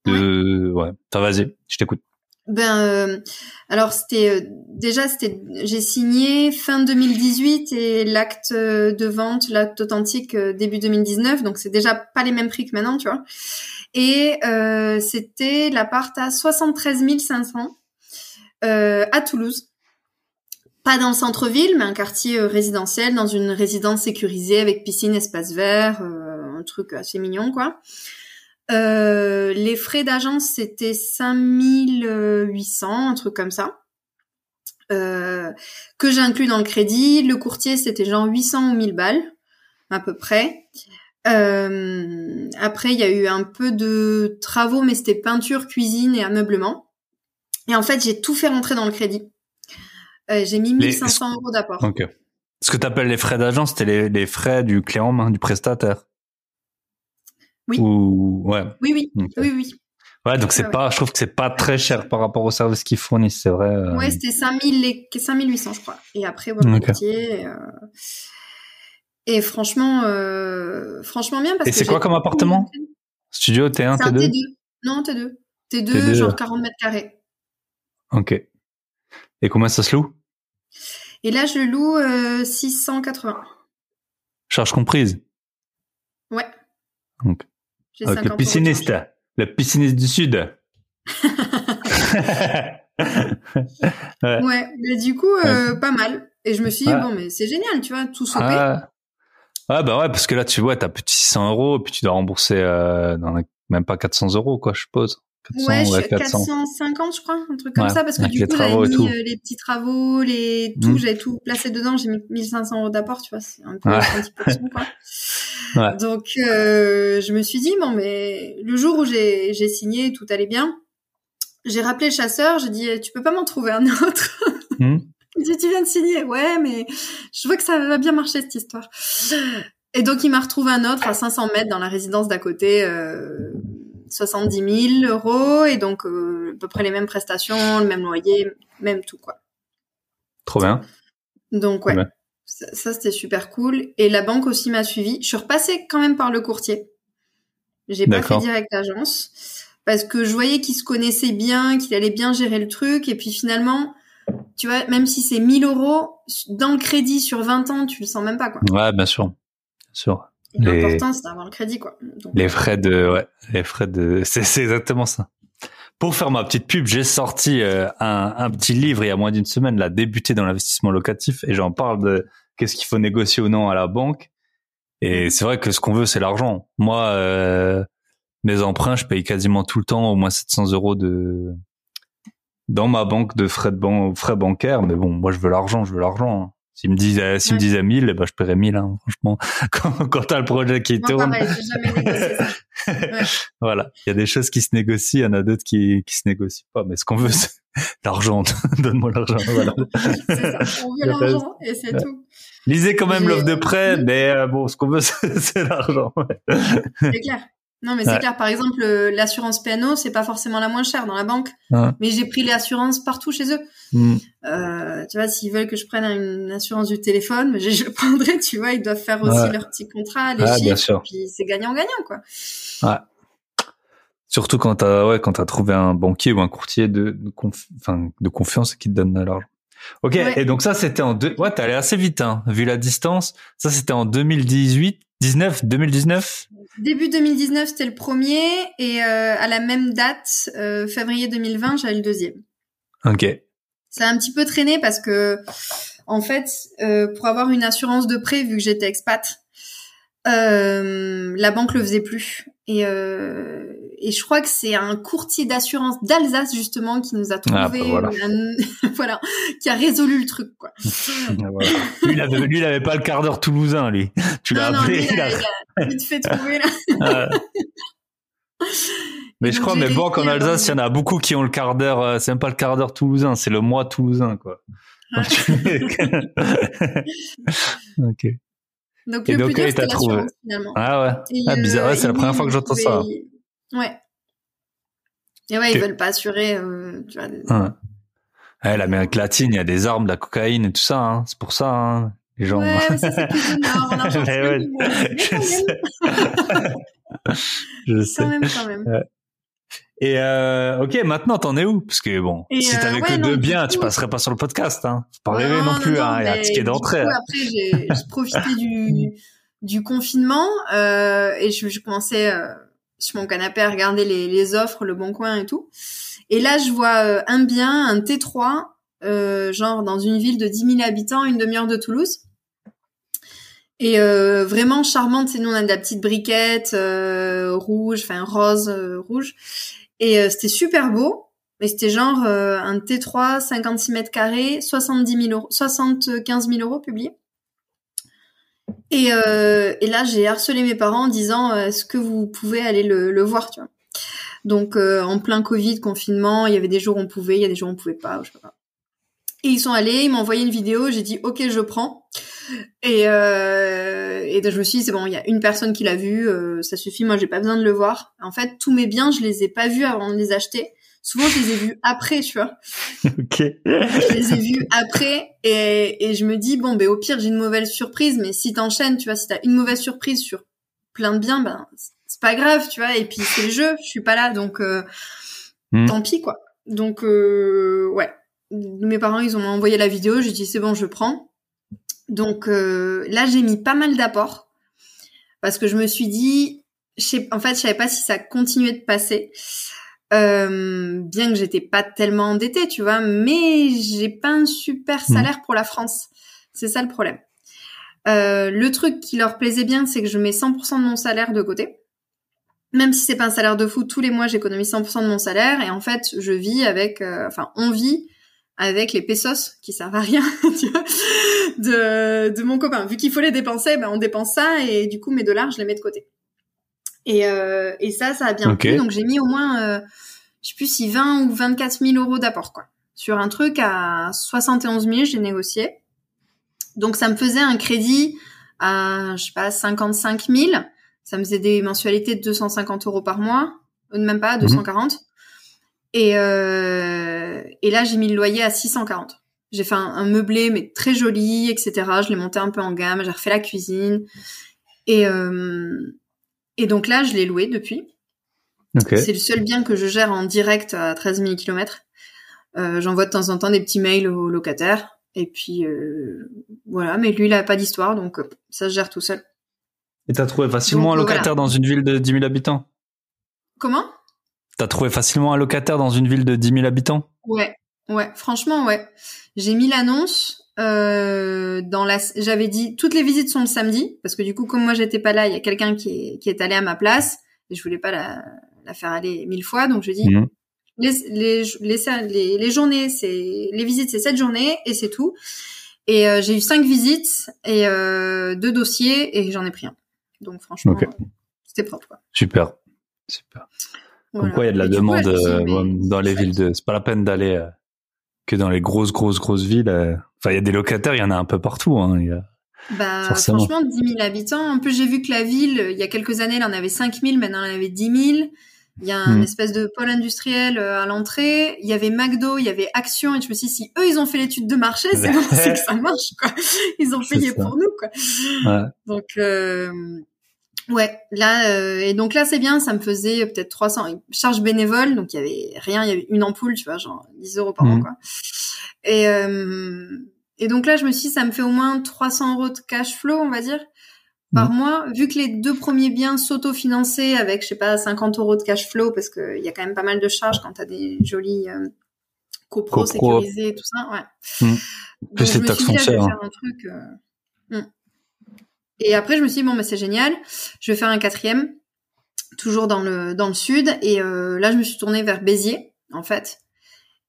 de ouais, ouais. vas-y je t'écoute ben euh, alors c'était euh, déjà c'était j'ai signé fin 2018 et l'acte de vente l'acte authentique euh, début 2019 donc c'est déjà pas les mêmes prix que maintenant tu vois et c'était l'appart à 73 500 à Toulouse pas dans le centre-ville mais un quartier résidentiel dans une résidence sécurisée avec piscine espace vert un truc assez mignon quoi euh, les frais d'agence, c'était 5800, un truc comme ça. Euh, que j'ai inclus dans le crédit. Le courtier, c'était genre 800 ou 1000 balles, à peu près. Euh, après, il y a eu un peu de travaux, mais c'était peinture, cuisine et ameublement. Et en fait, j'ai tout fait rentrer dans le crédit. J'ai mis 1500 euros d'apport. Ce que tu appelles les frais d'agence, c'était les, les, frais du clé en main, du prestataire? Oui. ouais. Oui, oui, oui, oui. Ouais, donc c'est pas, je trouve que c'est pas très cher par rapport au service qu'ils fournissent, c'est vrai. Euh. Ouais, c'était 5000 et 5800, je crois. Et après, voilà, okay. euh... Et franchement, euh... franchement bien parce Et c'est quoi comme appartement? Studio T1, C'est un T2 T2. Non, T2. T2, T2. genre 40 mètres carrés. Ok. Et comment ça se loue? Et là, je le loue euh, 680. Charge comprise. Ouais. J'ai Avec 50 le pisciniste. Le pisciniste du Sud. ouais. Ouais, mais du coup, euh, pas mal. Et je me suis dit, Ouais. bon, mais c'est génial, tu vois, tout sauté. Ah. Ouais, bah ouais, parce que là, tu vois, t'as plus de 600 euros, puis tu dois rembourser euh, dans la- même pas 400 euros, quoi, je suppose. 400, ouais, je suis à 400. 450, je crois, un truc comme Ouais, ça, parce que du coup, j'avais mis tout. euh, les petits travaux, les tout, Mm. j'avais tout placé dedans, j'ai mis 1500 euros d'apport, tu vois, c'est un peu Ouais. un petit peu de sous, quoi. Ouais. Donc, euh, je me suis dit, bon, mais le jour où j'ai j'ai signé, tout allait bien, j'ai rappelé le chasseur, j'ai dit, tu peux pas m'en trouver un autre? Hmm. Il dit, tu viens de signer. Ouais, mais je vois que ça va bien marcher, cette histoire. Et donc, il m'a retrouvé un autre à 500 mètres dans la résidence d'à côté, euh, 70 000 euros, et donc euh, à peu près les mêmes prestations, le même loyer, même tout, quoi. Trop bien. Donc, ouais. Ça, ça, c'était super cool. Et la banque aussi m'a suivi. Je suis repassée quand même par le courtier. J'ai pas fait direct agence parce que je voyais qu'il se connaissait bien, qu'il allait bien gérer le truc. Et puis finalement, tu vois, même si c'est 1000 euros dans le crédit sur 20 ans, tu le sens même pas, quoi. Ouais, bien sûr. Bien sûr. Les- L'important, c'est d'avoir le crédit, quoi. Donc, Les frais de, ouais, les frais de, c'est, c'est exactement ça. Pour faire ma petite pub, j'ai sorti euh, un, un petit livre il y a moins d'une semaine, là, débuté dans l'investissement locatif, et j'en parle de qu'est-ce qu'il faut négocier ou non à la banque. Et c'est vrai que ce qu'on veut, c'est l'argent. Moi, euh, mes emprunts, je paye quasiment tout le temps au moins 700 euros de dans ma banque de frais de ban- frais bancaires. Mais bon, moi, je veux l'argent, je veux l'argent. S'ils me disent, euh, s'ils me Ouais. disaient 1000, eh ben, je paierais 1000, hein, franchement. Quand, quand t'as le projet qui tourne. pareil, j'ai jamais négocié ça. Ouais. Voilà, il y a des choses qui se négocient, il y en a d'autres qui qui se négocient pas. Mais ce qu'on veut, c'est l'argent. Donne-moi l'argent. Voilà. C'est ça. On veut l'argent et c'est Ouais. tout. Lisez quand même l'offre de prêt, mais euh, bon, ce qu'on veut, c'est l'argent. C'est clair. Non, mais c'est Ouais. clair. Par exemple, euh, l'assurance PNO, c'est pas forcément la moins chère dans la banque. Ouais. Mais j'ai pris les assurances partout chez eux. Hmm. Euh, tu vois, s'ils veulent que je prenne une assurance du téléphone, je, je le prendrai, tu vois. Ils doivent faire aussi Ouais. leur petit contrat, les Ah, bien chiffres. Puis c'est gagnant-gagnant, quoi. Surtout quand t'as ouais, quand t'as trouvé un banquier ou un courtier de de, conf- de confiance qui te donne de l'argent. Ok, Ouais. et donc ça c'était en deux. Ouais, t'es allé assez vite, hein, vu la distance. Ça c'était en 2018, 19, 2019. Début 2019, c'était le premier. Et euh, à la même date, euh, février 2020, j'avais le deuxième. Ok. Ça a un petit peu traîné parce que, en fait, euh, pour avoir une assurance de prêt, vu que j'étais expat, euh, la banque le faisait plus. Et, euh, et je crois que c'est un courtier d'assurance d'Alsace justement qui nous a trouvé, Ah, bah voilà. un- voilà, qui a résolu le truc quoi. Voilà. lui, il avait, lui, il avait pas le quart d'heure toulousain, lui. Tu l'as appelé. il il a- il vite fait trouver là. Mais Et je crois, j'ai mes banques en réussi à Alsace, il y en a beaucoup qui ont le quart d'heure, euh, c'est même pas le quart d'heure toulousain, c'est le mois toulousain, quoi. Ok. Donc Et le donc, plus dur il c'était t'a trouvé. l'assurance finalement. Ah ouais. Et, Ah, bizarre. Ouais, c'est la première fois que j'entends ça. Ouais. Et ouais, ils veulent pas assurer, euh, tu vois. des- Ouais. Ouais, l'Amérique latine, il y a des armes, de la cocaïne et tout ça, hein. C'est pour ça, hein. Les gens. Ouais, mais ça c'est plus du nord, en Argentine, Mais ouais, mais bon, je sais. je sais. quand même, quand même. Et euh, ok, maintenant t'en es où? Parce que bon, Et, si euh, t'avais ouais, que non, deux biens, tu passerais pas sur le podcast. Hein. Faut pas rêver non, non, plus. non, hein. Il y a un ticket d'entrée. hein. après, j'ai profité du, du confinement euh, et je, je commençais sur mon canapé à regarder les, les offres, le bon coin et tout. Et là, je vois euh, un bien, un T3, euh, genre dans une ville de 10 000 habitants, une demi-heure de Toulouse. Et euh, vraiment charmante, c'est nous on a de la petite briquette euh, rouge, enfin rose euh, rouge, et euh, c'était super beau. Mais c'était genre un T3, 56 mètres carrés, 70 000 euros, 75 000 euros publié. Et, euh, et là, j'ai harcelé mes parents en disant euh, est-ce que vous pouvez aller le, le voir, tu vois. Donc euh, en plein Covid, confinement, il y avait des jours où on pouvait, il y a des jours où on pouvait pas, je sais pas. Et ils sont allés, ils m'ont envoyé une vidéo, j'ai dit ok, je prends. Et, euh, et donc, je me suis dit c'est bon, il y a une personne qui l'a vu, euh, ça suffit, moi j'ai pas besoin de le voir. En fait, tous mes biens, je les ai pas vus avant de les acheter. Souvent, je les ai vus après, tu vois. ok. Je les ai vus après et, et je me dis bon, ben au pire j'ai une mauvaise surprise, mais si t'enchaînes, tu vois, si t'as une mauvaise surprise sur plein de biens, ben c'est pas grave, tu vois. Et puis c'est le jeu, je suis pas là, donc euh, Hmm. tant pis quoi. Donc euh, ouais, mes parents ils ont envoyé la vidéo, j'ai dit c'est bon, je prends. Donc euh, là j'ai mis pas mal d'apports parce que je me suis dit, je sais- en fait je savais pas si ça continuait de passer. Euh, bien que j'étais pas tellement endettée, tu vois, mais j'ai pas un super Hmm. salaire pour la France. C'est ça le problème. Euh, le truc qui leur plaisait bien, c'est que je mets 100% de mon salaire de côté. Même si c'est pas un salaire de fou, tous les mois j'économise 100% de mon salaire et en fait je vis avec, euh, enfin on vit avec les pesos qui servent à rien, tu vois, de, de mon copain. Vu qu'il faut les dépenser, ben on dépense ça et du coup mes dollars je les mets de côté. Et, euh, et ça, ça a bien Ok. plu. Donc j'ai mis au moins, euh, je sais plus si 20 ou 24 000 euros d'apport quoi. Sur un truc à 71 000, j'ai négocié. Donc ça me faisait un crédit à, je sais pas, 55 000. Ça me faisait des mensualités de 250 euros par mois, ou même pas, 240. Et, euh, et là, j'ai mis le loyer à 640. J'ai fait un, un meublé, mais très joli, etc. Je l'ai monté un peu en gamme, j'ai refait la cuisine. Et, euh, et donc là, je l'ai loué depuis. C'est le seul bien que je gère en direct à 13 000 km. Euh, J'envoie de temps en temps des petits mails aux locataires. Et puis, euh, voilà. Mais lui, il a pas d'histoire, donc euh, ça se gère tout seul. Et t'as trouvé facilement Donc, un euh, locataire dans une ville de 10 000 habitants? Comment? T'as trouvé facilement un locataire dans une ville de 10 000 habitants? Ouais, ouais, franchement, ouais. J'ai mis l'annonce euh, dans la. J'avais dit toutes les visites sont le samedi parce que du coup, comme moi j'étais pas là, il y a quelqu'un qui est, qui est allé à ma place et je voulais pas la, la faire aller mille fois, donc je dis Mhm. les, les, les, journées, c'est les visites, c'est cette journée et c'est tout. Et euh, j'ai eu cinq visites et euh, deux dossiers et j'en ai pris un. Donc franchement, Ok. c'était propre. Quoi. Super. Super. Comme Voilà. quoi, il y a de la Et du coup, demande mais dans les villes de. C'est pas la peine d'aller que dans les grosses, grosses, grosses villes. euh. Enfin, il y a des locataires, il y en a un peu partout. Hein. Il y a- Bah, Forcément. franchement, 10 000 habitants. En plus, j'ai vu que la ville, il y a quelques années, elle en avait 5 000, maintenant elle en avait 10 000. Il y a un Hmm. espèce de pôle industriel euh, à l'entrée. Il y avait McDo, il y avait Action. Et je me suis dit, si eux, ils ont fait l'étude de marché, c'est bon, que ça marche, quoi. Ils ont payé pour nous, quoi. Ouais. Donc, euh, ouais, là, euh, et donc là, c'est bien, ça me faisait peut-être 300 charges bénévoles, donc il y avait rien, il y avait une ampoule, tu vois, genre 10 euros par an, Mhm. quoi. Et, euh, et donc là, je me suis dit, ça me fait au moins 300 euros de cash flow, on va dire, par mois, vu que les deux premiers biens s'autofinançaient avec, je sais pas, 50 euros de cash flow, parce qu'il y a quand même pas mal de charges quand t'as des jolis euh, copros Copro. sécurisés et tout ça, ouais. Mhm. Donc, Plus je les me taxes suis dit, là, je vais foncières, faire un truc... Et après, je me suis dit, bon, bah, c'est génial, je vais faire un quatrième, toujours dans le, dans le sud, et euh, là, je me suis tournée vers Béziers, en fait,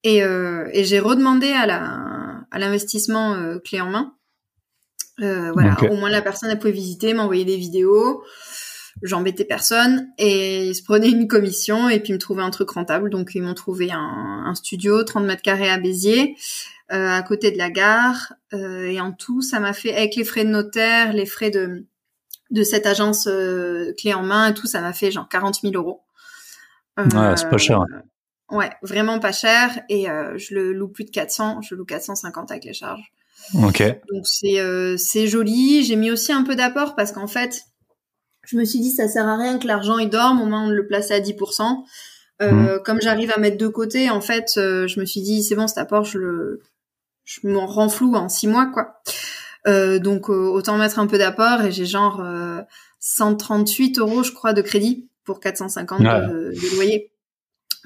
et, euh, et j'ai redemandé à la à l'investissement euh, clé en main. Voilà, au moins la personne elle pouvait visiter, m'envoyer des vidéos. J'embêtais personne. Et ils se prenaient une commission et puis me trouvaient un truc rentable. Donc ils m'ont trouvé un, un studio 30 mètres carrés à Béziers, à côté de la gare. Euh, et en tout, ça m'a fait avec les frais de notaire, les frais de de cette agence euh, clé en main et tout, ça m'a fait genre 40 000 euros. Euh, Ouais, c'est pas cher. Ouais, vraiment pas cher. Et euh, je le loue plus de 400. Je loue 450 avec les charges. Ok. Donc c'est euh, c'est joli. J'ai mis aussi un peu d'apport parce qu'en fait, je me suis dit ça sert à rien que l'argent il dorme. Au moins on le plaçait à 10%. Euh, Comme j'arrive à mettre de côté, en fait, euh, je me suis dit c'est bon cet apport, je le je m'en renfloue en six mois quoi. Euh, donc euh, autant mettre un peu d'apport et j'ai genre euh, 138 euros je crois de crédit pour 450 Ouais. de, de loyer.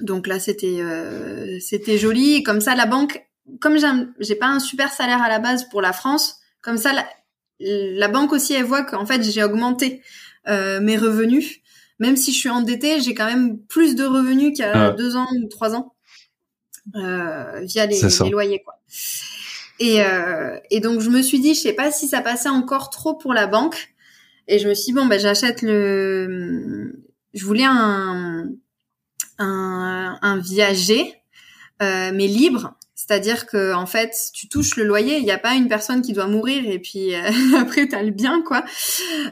Donc là c'était euh, c'était joli et comme ça la banque comme j'ai pas un super salaire à la base pour la France, comme ça la, la banque aussi elle voit qu'en fait j'ai augmenté euh, mes revenus, même si je suis endettée, j'ai quand même plus de revenus qu'il y a deux ans ou trois ans euh, via les, loyers quoi. Et, euh, et donc je me suis dit, je sais pas si ça passait encore trop pour la banque. Et je me suis dit, bon, ben j'achète le... Je voulais un, un, un viager, euh, mais libre. C'est-à-dire que en fait, tu touches le loyer, il n'y a pas une personne qui doit mourir et puis euh, après t'as le bien quoi.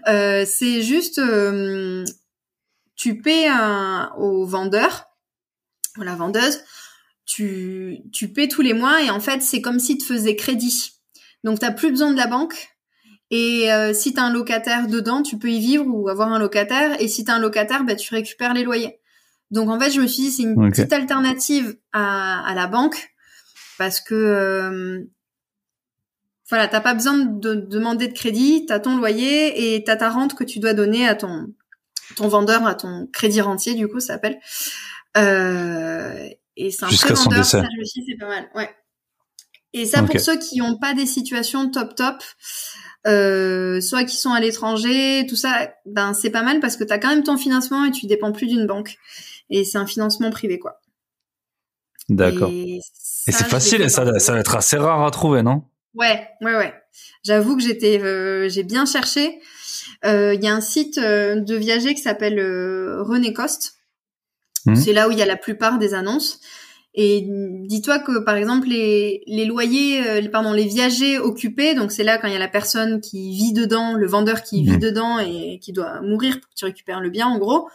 Euh, c'est juste, euh, tu paies un, au vendeur, ou la vendeuse, tu, tu paies tous les mois et en fait c'est comme si tu faisais crédit. Donc t'as plus besoin de la banque Et euh, si tu as un locataire dedans, tu peux y vivre ou avoir un locataire. Et si tu as un locataire, bah, tu récupères les loyers. Donc en fait, je me suis dit, c'est une petite alternative à, à, la banque parce que euh, voilà, t'as pas besoin de demander de crédit, t'as ton loyer et t'as ta rente que tu dois donner à ton ton vendeur, à ton crédit rentier, du coup, ça s'appelle. Euh, et c'est un Jusqu'à son décès. Ça, je me suis c'est pas mal. Ouais. Et ça, pour ceux qui n'ont pas des situations top top, euh, soit qui sont à l'étranger, tout ça, ben c'est pas mal parce que tu as quand même ton financement et tu dépends plus d'une banque. Et c'est un financement privé, quoi. D'accord. Et, c'est facile, ça, ça va être assez rare à trouver, non? Ouais, ouais, ouais. J'avoue que j'étais, euh, j'ai bien cherché. Euh, il y a un site euh, de viager qui s'appelle René Coste. Mmh. C'est là où il y a la plupart des annonces. Et dis-toi que par exemple les, les loyers, pardon, les viagers occupés, donc c'est là quand il y a la personne qui vit dedans, le vendeur qui vit mmh. dedans et qui doit mourir pour que tu récupères le bien, en gros.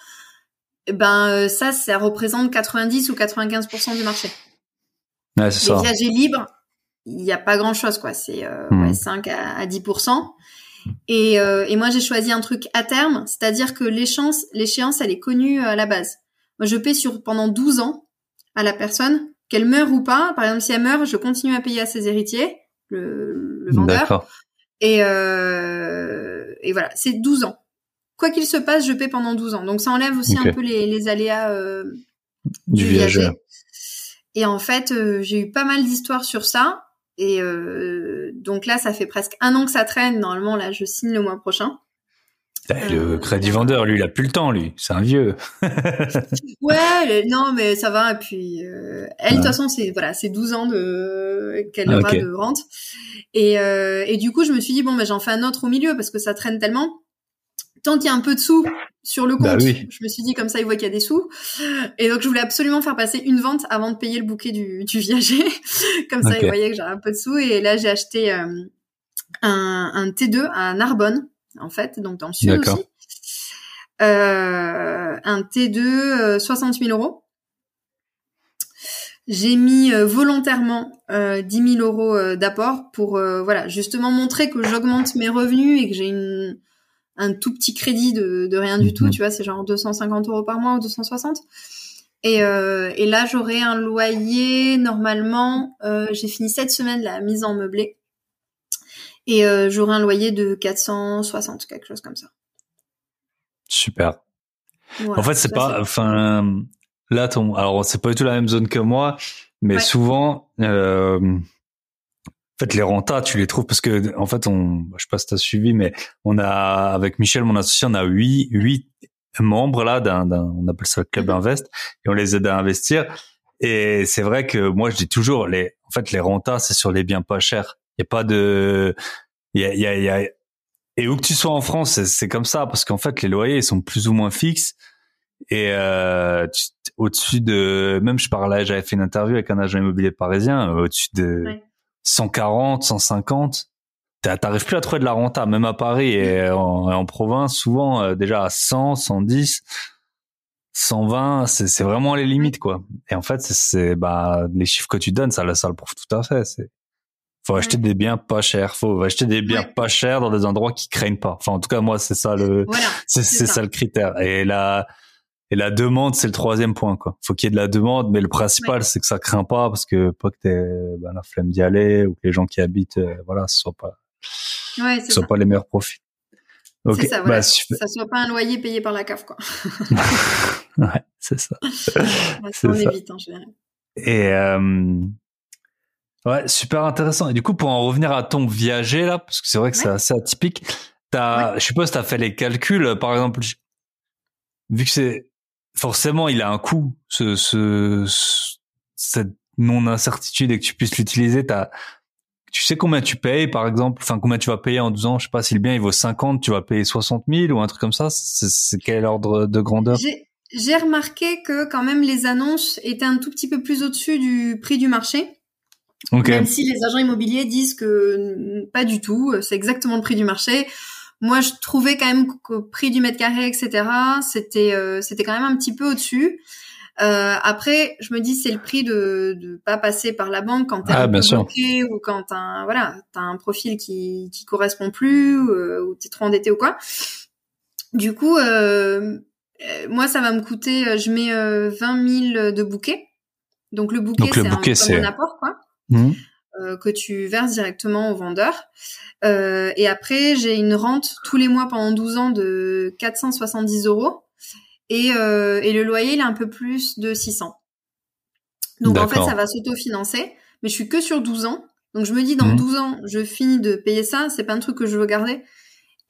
Eh ben ça, ça représente 90 ou 95% du marché. Ouais, c'est les viagers libres, il n'y a pas grand chose quoi c'est euh, ouais, 5 hmm. à, 10% et, euh, et moi j'ai choisi un truc à terme c'est-à-dire que l'échéance l'échéance elle est connue à la base moi je paie sur pendant 12 ans à la personne qu'elle meure ou pas par exemple si elle meurt je continue à payer à ses héritiers le, le vendeur et euh, et voilà c'est 12 ans quoi qu'il se passe je paie pendant 12 ans donc ça enlève aussi un peu les, les aléas euh, du, viager. Et en fait, euh, j'ai eu pas mal d'histoires sur ça. Et euh, donc là, ça fait presque un an que ça traîne. Normalement, là, je signe le mois prochain. Le crédit vendeur, lui, il a plus le temps, lui. C'est un vieux. ouais, non, mais ça va. Et puis, euh, elle, de toute façon, c'est voilà, c'est 12 ans de qu'elle aura de rente. Et, euh, et du coup, je me suis dit bon, ben j'en fais un autre au milieu parce que ça traîne tellement. Tant qu'il y a un peu de sous sur le bah compte, je me suis dit comme ça, il voit qu'il y a des sous. Et donc, je voulais absolument faire passer une vente avant de payer le bouquet du, du viager. comme ça, il voyait que j'avais un peu de sous. Et là, j'ai acheté euh, un, un, T2 à Narbonne, en fait, donc dans le sud aussi. Euh, un T2 60 000 euros. J'ai mis euh, volontairement euh, 10 000 euros euh, d'apport pour euh, voilà justement montrer que j'augmente mes revenus et que j'ai une un tout petit crédit de, de rien du tout, mhm. tu vois, c'est genre 250 euros par mois ou 260. Et, euh, et là, j'aurai un loyer, normalement, euh, j'ai fini cette semaine la mise en meublé. Et euh, j'aurai un loyer de 460, quelque chose comme ça. Super. en fait, c'est pas, enfin, là, ton, alors c'est pas du tout la même zone que moi, mais souvent, euh, fait, les rentas, tu les trouves parce que, en fait, on, je sais pas si t'as suivi, mais on a, avec Michel, mon associé, on a huit, huit membres là d'un, on appelle ça le club mhm. invest et on les aide à investir. Et c'est vrai que moi, je dis toujours, les, en fait, les rentas, c'est sur les biens pas chers. Y a pas de, il y a, il y a, y a, et où que tu sois en France, c'est comme ça parce qu'en fait, les loyers ils sont plus ou moins fixes. Et euh, au-dessus de, même je parlais, j'avais fait une interview avec un agent immobilier parisien, euh, au-dessus de 140, 150, t'arrives plus à trouver de la renta, même à Paris et en, province, souvent euh, déjà à 100, 110, 120, c'est vraiment les limites quoi. Et en fait, c'est bah les chiffres que tu donnes, ça, ça le prouve tout à fait. C'est faut acheter des biens pas chers, faut acheter des biens pas chers dans des endroits qui craignent pas. Enfin, en tout cas, moi, c'est ça le, c'est ça. ça. le critère. Et là, et la demande, c'est le troisième point, quoi. Faut qu'il y ait de la demande, mais le principal, c'est que ça craint pas, parce que pas que t'aies ben, la flemme d'y aller ou que les gens qui habitent, euh, voilà, ce soit pas, ouais, ce soit pas les meilleurs profits. Ok. Ça, voilà. bah, ça soit pas un loyer payé par la CAF, quoi. ouais, c'est ça. c'est on évite en général. Et euh, ouais, super intéressant. Et du coup, pour en revenir à ton viager là, parce que c'est vrai que c'est assez atypique. T'as, je suppose, t'as fait les calculs. Par exemple, vu que c'est forcément, il a un coût, ce, ce, cette non incertitude et que tu puisses l'utiliser. Tu sais combien tu payes, par exemple, enfin combien tu vas payer en 12 ans. Je sais pas si le bien il vaut 50, tu vas payer 60 000 ou un truc comme ça. C'est quel ordre de grandeur? J'ai remarqué que quand même les annonces étaient un tout petit peu plus au-dessus du prix du marché. Même si les agents immobiliers disent que pas du tout, c'est exactement le prix du marché. Moi je trouvais quand même qu'au prix du mètre carré etc c'était euh, c'était quand même un petit peu au dessus Euh, après, je me dis c'est le prix de de pas passer par la banque quand t'es Ah, bloqué ou quand t'as un, voilà t'as un profil qui qui correspond plus euh, ou t'es trop endetté ou quoi. Du coup, euh, euh, moi ça va me coûter, euh, je mets euh, 20 000 de bouquet. Donc le bouquet c'est un, comme un apport quoi Mhm. euh, que tu verses directement au vendeur. Euh, et après, j'ai une rente tous les mois pendant 12 ans de 470 euros. Et, euh, et le loyer, il est un peu plus de 600. Donc en fait, ça va s'autofinancer. Mais je suis que sur 12 ans. Donc je me dis, dans Mhm. 12 ans, je finis de payer ça. C'est pas un truc que je veux garder.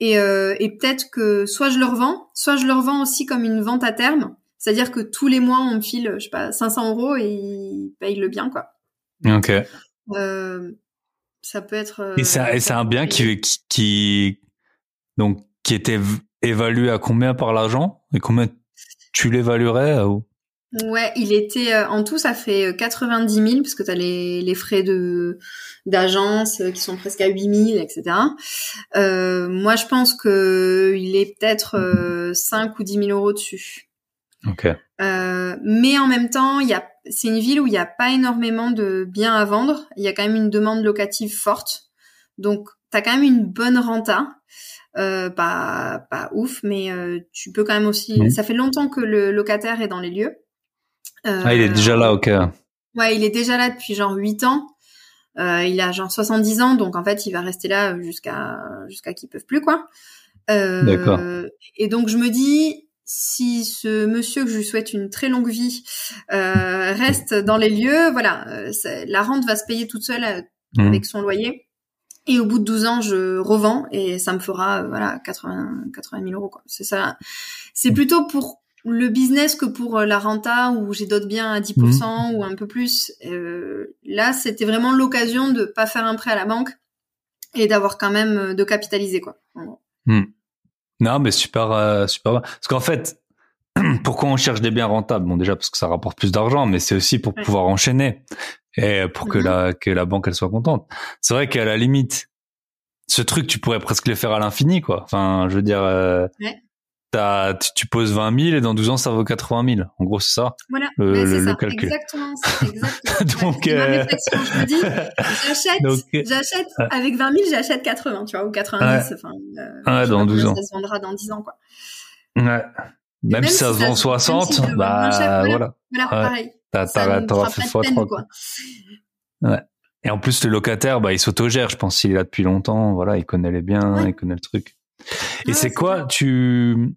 Et, euh, et peut-être que soit je le revends, soit je le revends aussi comme une vente à terme. C'est-à-dire que tous les mois, on me file, je sais pas, 500 euros et ils payent le bien, quoi. Ok. Euh, ça peut être. euh, Et c'est un bien qui, qui, qui- donc qui était évalué à combien par l'argent? Et combien tu l'évaluerais euh, ou- Ouais, il était euh, en tout, ça fait euh, 90 000 parce que t'as les les frais de d'agence euh, qui sont presque à 8 000, etc. Euh, moi, je pense que il est peut-être euh, 5 ou 10 000 euros dessus. Ok. Euh, mais en même temps, il y a, c'est une ville où il n'y a pas énormément de biens à vendre. Il y a quand même une demande locative forte. Donc, tu as quand même une bonne renta. Euh, pas, pas ouf, mais euh, tu peux quand même aussi... Ça fait longtemps que le locataire est dans les lieux. Euh, Ah, il est déjà là, ok. Ouais, il est déjà là depuis genre 8 ans. Euh, il a genre 70 ans, donc en fait, il va rester là jusqu'à jusqu'à qu'ils peuvent plus, quoi. Euh, D'accord. Et donc, je me dis, si ce monsieur que je lui souhaite une très longue vie euh, reste dans les lieux, voilà, euh, la rente va se payer toute seule euh, Mhm. avec son loyer. Et au bout de 12 ans, je revends et ça me fera euh, voilà 80 80 000 euros quoi. C'est ça. C'est plutôt pour le business que pour la renta où j'ai d'autres biens à 10% ou un peu plus. Euh, là, c'était vraiment l'occasion de pas faire un prêt à la banque et d'avoir quand même de capitaliser quoi. en gros. Non, mais super, euh, super. Parce qu'en fait, pourquoi on cherche des biens rentables? Bon, déjà parce que ça rapporte plus d'argent, mais c'est aussi pour Ouais. pouvoir enchaîner et pour que Mhm. la que la banque elle soit contente. C'est vrai qu'à la limite, ce truc tu pourrais presque le faire à l'infini, quoi. Enfin, je veux dire, euh, Ouais. T'as- tu, poses 20 000 et dans 12 ans ça vaut 80 000. En gros, c'est ça. Voilà, Le- Mais le- c'est le ça, calcul. exactement. Donc, Ouais, ma réflexion, je me dis, j'achète, ouais. avec 20 000, j'achète 80, tu vois, ou 90, enfin, euh, Ouais, je sais dans pas 12 combien ans. Ça se vendra dans 10 ans, quoi. Ouais. Même, même si ça se vend se- même 60, si je le vends bah voilà. voilà. Voilà, Ouais. pareil. T'auras, fait fois de peine, 3. quoi. Et en plus, le locataire, bah, il s'autogère. Je pense s'il est là depuis longtemps, voilà, il connaît les biens, Ouais. il connaît le truc. Et Ouais, c'est quoi, tu,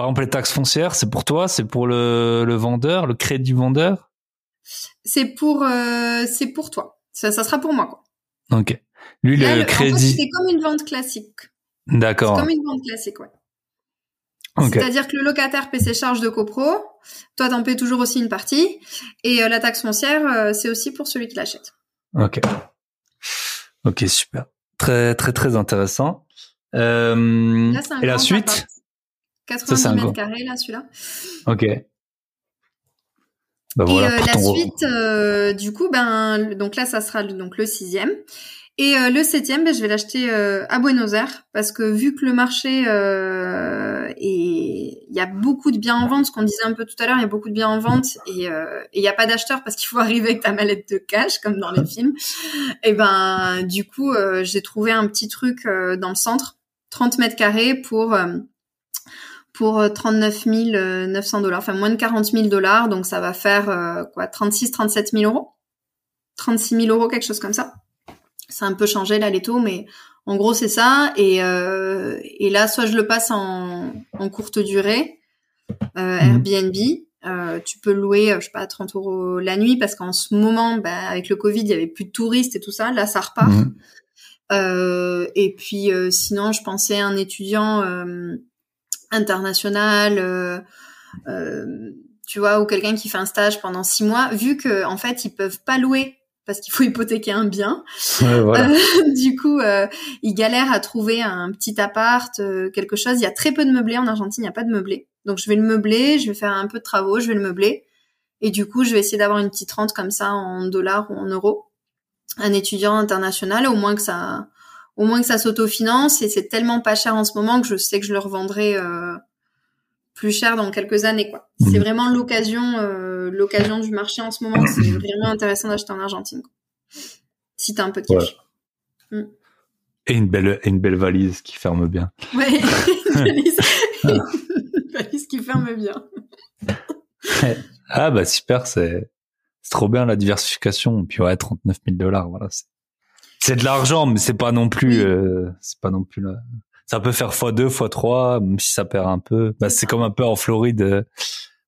par exemple, les taxes foncières, c'est pour toi, c'est pour le, le vendeur, le crédit vendeur? C'est pour, euh, c'est pour toi. Ça, ça sera pour moi, quoi. Ok. Lui, Là, le le- en fait, crédit. c'est comme une vente classique. D'accord. C'est comme une vente classique, ouais. C'est-à-dire que le locataire paie ses charges de copro, toi t'en paies toujours aussi une partie, et euh, la taxe foncière, euh, c'est aussi pour celui qui l'achète. Ok. Ok, super. Très, très, très intéressant. Euh, Là, et la suite? Appart. Ça, 90 c'est un mètres carrés, là, celui-là. Ok. Bah et euh, la suite, euh, du coup, ben, donc là, ça sera le- donc le sixième. Et euh, le septième, ben, je vais l'acheter à Buenos Aires parce que vu que le marché est, il y a beaucoup de biens en vente, ce qu'on disait un peu tout à l'heure, il y a beaucoup de biens en vente et et il n'y a pas d'acheteur parce qu'il faut arriver avec ta mallette de cash comme dans les films. Et ben, du coup, j'ai trouvé un petit truc dans le centre, 30 mètres carrés pour pour euh, 39 900 dollars, enfin moins de 40 000 dollars, donc ça va faire euh, quoi, 36, 37 000 euros, 36 000 euros, quelque chose comme ça. Ça a un peu changé là les taux, mais en gros c'est ça. Et, euh, et là, soit je le passe en, en courte durée, euh, Mhm. Airbnb. Euh, tu peux louer, euh, je sais pas, 30 euros la nuit parce qu'en ce moment, bah, avec le Covid, il y avait plus de touristes et tout ça. Là, ça repart. Euh, et puis euh, sinon, je pensais à un étudiant euh, international, euh, euh, tu vois, ou quelqu'un qui fait un stage pendant six mois, vu que en fait, ils peuvent pas louer parce qu'il faut hypothéquer un bien. Ouais, voilà. Euh, du coup, euh, ils galèrent à trouver un petit appart, euh, quelque chose. Il y a très peu de meublé en Argentine, il n'y a pas de meublé. Donc je vais le meubler, je vais faire un peu de travaux, je vais le meubler. Et du coup, je vais essayer d'avoir une petite rente comme ça en dollars ou en euros. Un étudiant international, au moins que ça, au moins que ça s'autofinance. Et c'est tellement pas cher en ce moment que je sais que je le revendrai euh, plus cher dans quelques années quoi. C'est Mhm. vraiment l'occasion euh, l'occasion du marché en ce moment, c'est vraiment intéressant d'acheter en Argentine. Quoi. Si t'as un peu de cash. Et une belle, et une belle valise qui ferme bien. Ouais, une valise, une valise qui ferme bien. Ah bah super, c'est c'est trop bien la diversification. Puis ouais, 39 000 dollars, voilà. c'est- C'est de l'argent, mais c'est pas non plus, euh, c'est pas non plus là. Ça peut faire x2, x3, même si ça perd un peu. Bah, C'est comme un peu en Floride, euh,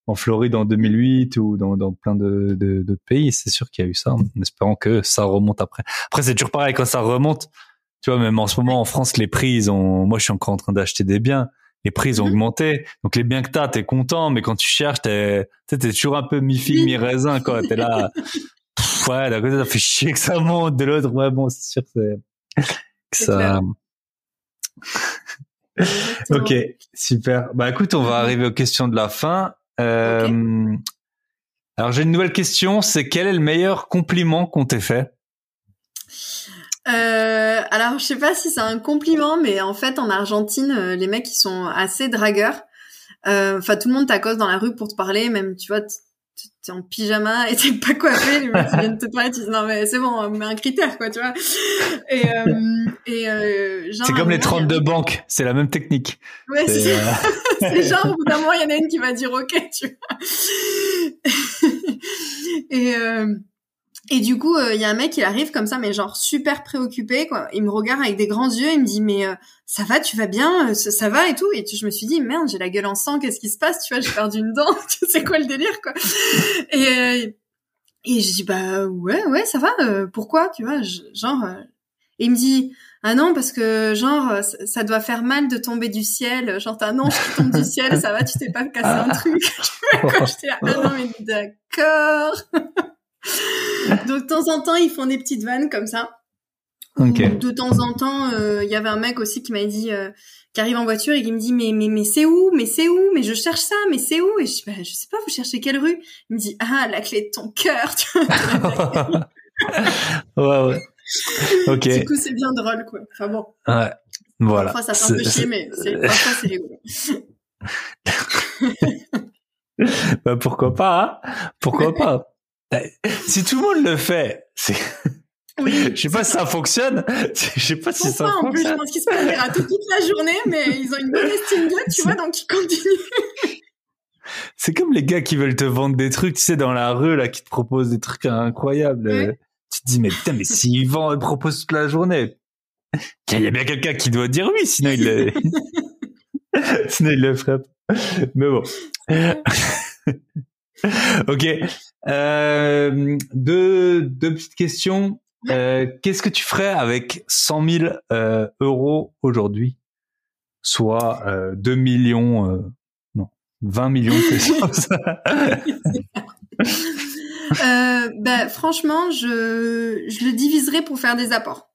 en Floride en 2008 ou dans, dans plein de de- d'autres pays. C'est sûr qu'il y a eu ça, en espérant que ça remonte après. Après, c'est toujours pareil quand ça remonte. Tu vois, même en ce moment en France, les prix, ils ont. Moi, je suis encore en train d'acheter des biens. Les prix, ils ont Mhm. augmenté. Donc, les biens que t'as, t'es content. Mais quand tu cherches, t'es, t'es toujours un peu mi-figue, Oui. mi-raisin, quoi. T'es là. Pff, ouais, d'un côté, ça fait chier que ça monte. De l'autre, ouais, bon, c'est sûr que que ça. Ok, super. Bah, écoute, on va arriver aux questions de la fin. Euh, Alors, j'ai une nouvelle question. C'est quel est le meilleur compliment qu'on t'ait fait? Euh, alors, je sais pas si c'est un compliment, mais en fait, en Argentine, euh, les mecs, ils sont assez dragueurs. Euh, Enfin, tout le monde t'accoste dans la rue pour te parler, même, tu vois, t'es en pyjama et t'es pas coiffé, les mecs, ils viennent te parler, tu dis, non, mais c'est bon, mets un critère, quoi, tu vois. Et, euh, et euh, genre, C'est comme les moment, il y a- 32 banques. C'est la même technique. Ouais, c'est C'est, euh, c'est genre, au bout d'un moment, il y en a une qui va dire OK, tu vois. et, euh, et du coup, euh, il y a un mec, il arrive comme ça, mais genre super préoccupé, quoi. Il me regarde avec des grands yeux, il me dit, mais euh, ça va, tu vas bien, Euh, ça, ça va et tout. Et tu- je me suis dit, merde, j'ai la gueule en sang, qu'est-ce qui se passe, tu vois, j'ai perdu une dent, c'est quoi le délire, quoi. Et, euh, et je dis, bah ouais, ouais, ça va, euh, pourquoi, tu vois, je- genre... euh, et il me dit, ah non, parce que genre, euh, ça, doit faire mal de tomber du ciel. Genre, t'as un ange qui tombe du ciel, ça va, tu t'es pas cassé un truc. Quand j'étais là, ah non, mais d'accord. Donc, de temps en temps, ils font des petites vannes comme ça. Ou de temps en temps, euh, il y avait un mec aussi qui m'a dit, euh, qui arrive en voiture et qui me dit, mais, mais, mais c'est où? Mais c'est où? Mais je cherche ça, mais c'est où? Et je dis, bah, je sais pas, vous cherchez quelle rue? Il me dit, ah, la clé de ton cœur, ouais, ouais. Ok. Du coup, c'est bien drôle, quoi. Enfin bon. Ouais. Voilà. Parfois, ça fait un peu chier, mais c'est, parfois, c'est rigolo. Bah, pourquoi pas, hein? Pourquoi pas? Si tout le monde le fait, c'est, Oui. je sais pas si ça fonctionne. Je sais pas si ça Pourquoi, en plus, je fonctionne. pense qu'ils se font rater toute la journée, mais ils ont une bonne estime d'eux, tu vois, donc ils continuent. C'est comme les gars qui veulent te vendre des trucs, tu sais, dans la rue, là, qui te proposent des trucs incroyables. Ouais. Tu te dis, mais putain, mais s'ils vendent, ils proposent toute la journée. Il y a bien quelqu'un qui doit dire oui, sinon il le, sinon il le pas. Mais bon. ok. Euh, deux, deux petites questions. Euh, Qu'est-ce que tu ferais avec 100 000 euh, euros aujourd'hui? Soit euh, 2 millions, non, 20 millions de bah, franchement, je, je le diviserai pour faire des apports.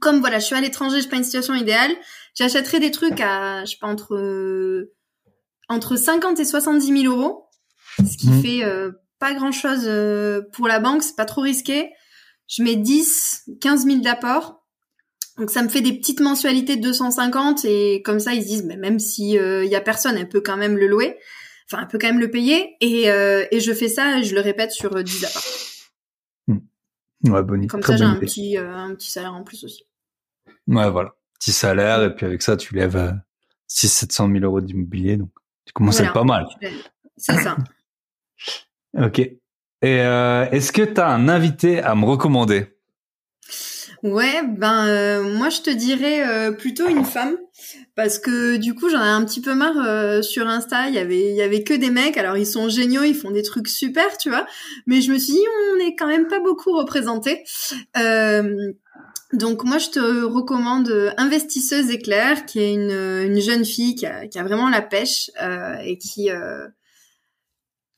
Comme voilà, je suis à l'étranger, je suis pas une situation idéale, j'achèterai des trucs à, je sais pas, entre, entre 50 et 70 000 euros. Ce qui Mhm. fait euh, pas grand chose pour la banque, c'est pas trop risqué. Je mets 10, 15 000 d'apport. Donc ça me fait des petites mensualités de 250 et comme ça ils se disent mais même si il y a personne, elle peut quand même le louer. Enfin, elle peut quand même le payer et, euh, et je fais ça, et je le répète sur euh, 10 apparts. ouais, bonne Comme ça, j'ai un petit, euh, un petit salaire en plus aussi. Ouais, voilà. Petit salaire, et puis avec ça, tu lèves euh, 600-700 000 euros d'immobilier, donc tu commences à être pas mal. C'est ça. Ok. Et euh, est-ce que tu un invité à me recommander? Ouais, ben euh, moi je te dirais euh, plutôt une femme parce que du coup j'en ai un petit peu marre sur Insta. Il y avait il y avait que des mecs. Alors ils sont géniaux, ils font des trucs super, tu vois. Mais je me suis dit on est quand même pas beaucoup représentés. Donc moi je te recommande Investisseuse éclair, qui est une, une jeune fille qui a, vraiment la pêche et qui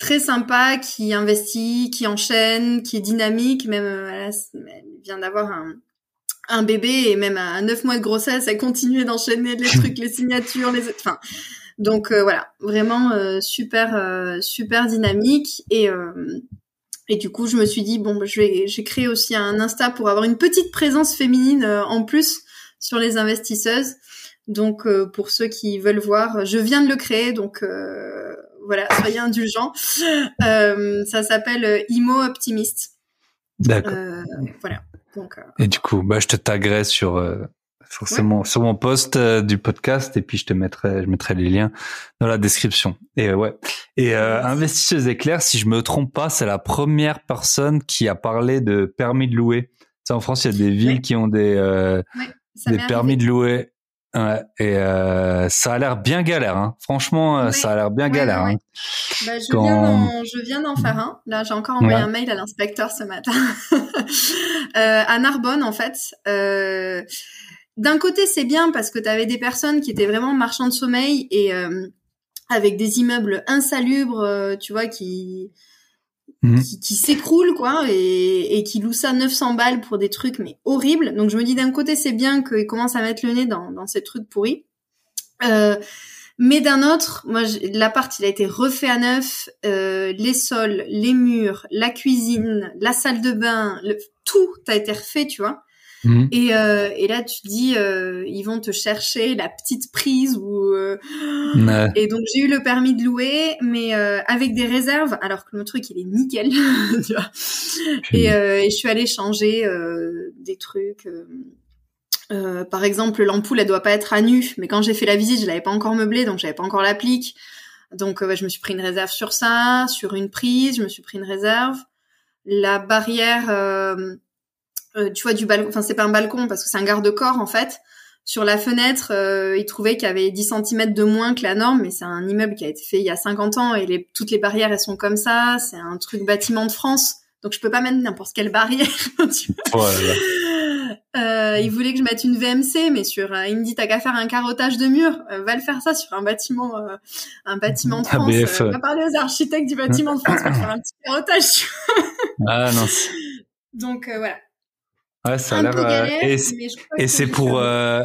très sympa, qui investit, qui enchaîne, qui est dynamique. Même euh, elle, vient d'avoir un un bébé et même à neuf mois de grossesse, elle continuait d'enchaîner les trucs, les signatures, les enfin. Donc euh, voilà, vraiment euh, super euh, super dynamique et euh, et du coup je me suis dit bon bah, je vais j'ai créé aussi un Insta pour avoir une petite présence féminine euh, en plus sur les investisseuses. Donc pour ceux qui veulent voir, je viens de le créer, donc voilà, soyez indulgents. ça s'appelle Imo Optimist. D'accord. voilà. Donc, Et du coup, bah, je te taguerai sur forcément sur mon post euh, du podcast et puis je te mettrai je mettrai les liens dans la description et euh, ouais et euh, investisseuse éclair si je me trompe pas c'est la première personne qui a parlé de permis de louer tu en France il y a des villes qui ont des euh, des permis de louer Ouais, et euh, ça a l'air bien galère, hein. franchement, ça a l'air bien galère. Hein. Bah, je, viens je, viens d'en faire un. Là, j'ai encore envoyé un mail à l'inspecteur ce matin. euh, à Narbonne, en fait. Euh, d'un côté, c'est bien parce que tu avais des personnes qui étaient vraiment marchands de sommeil et euh, avec des immeubles insalubres, euh, tu vois, qui mhm. qui, s'écroulent quoi et, qui louent ça 900 balles pour des trucs mais horribles. Donc je me dis d'un côté c'est bien qu'ils commencent à mettre le nez dans, dans ces trucs pourris. Euh, mais d'un autre, moi, l'appart, il a été refait à neuf, les sols, les murs, la cuisine, la salle de bain, le, tout a été refait, tu vois. Mhm. Et, euh, et là, tu dis, euh, ils vont te chercher la petite prise ou. Euh... Et donc j'ai eu le permis de louer, mais euh, avec des réserves, alors que le truc il est nickel, tu vois. Et, euh, et, je suis allée changer des trucs. par exemple, l'ampoule elle doit pas être à nu, mais quand j'ai fait la visite, je l'avais pas encore meublée, donc j'avais pas encore l'applique. Donc je me suis pris une réserve sur ça, sur une prise, je me suis pris une réserve. La barrière euh, tu vois du balcon enfin c'est pas un balcon parce que c'est un garde-corps en fait sur la fenêtre euh, il trouvait qu'il y avait 10 cm de moins que la norme mais c'est un immeuble qui a été fait il y a 50 ans et les, toutes les barrières elles sont comme ça c'est un truc bâtiment de France donc je peux pas mettre n'importe quelle barrière tu vois. Euh, il voulait que je mette une VMC, mais sur, euh, il me dit t'as qu'à faire un carottage de mur, euh, va le faire ça sur un bâtiment, euh, un bâtiment de France. va parler aux architectes du bâtiment de France pour faire un petit carottage. ah non. Donc voilà, Ouais, ça a l'air. Euh, et c'est pour. Euh,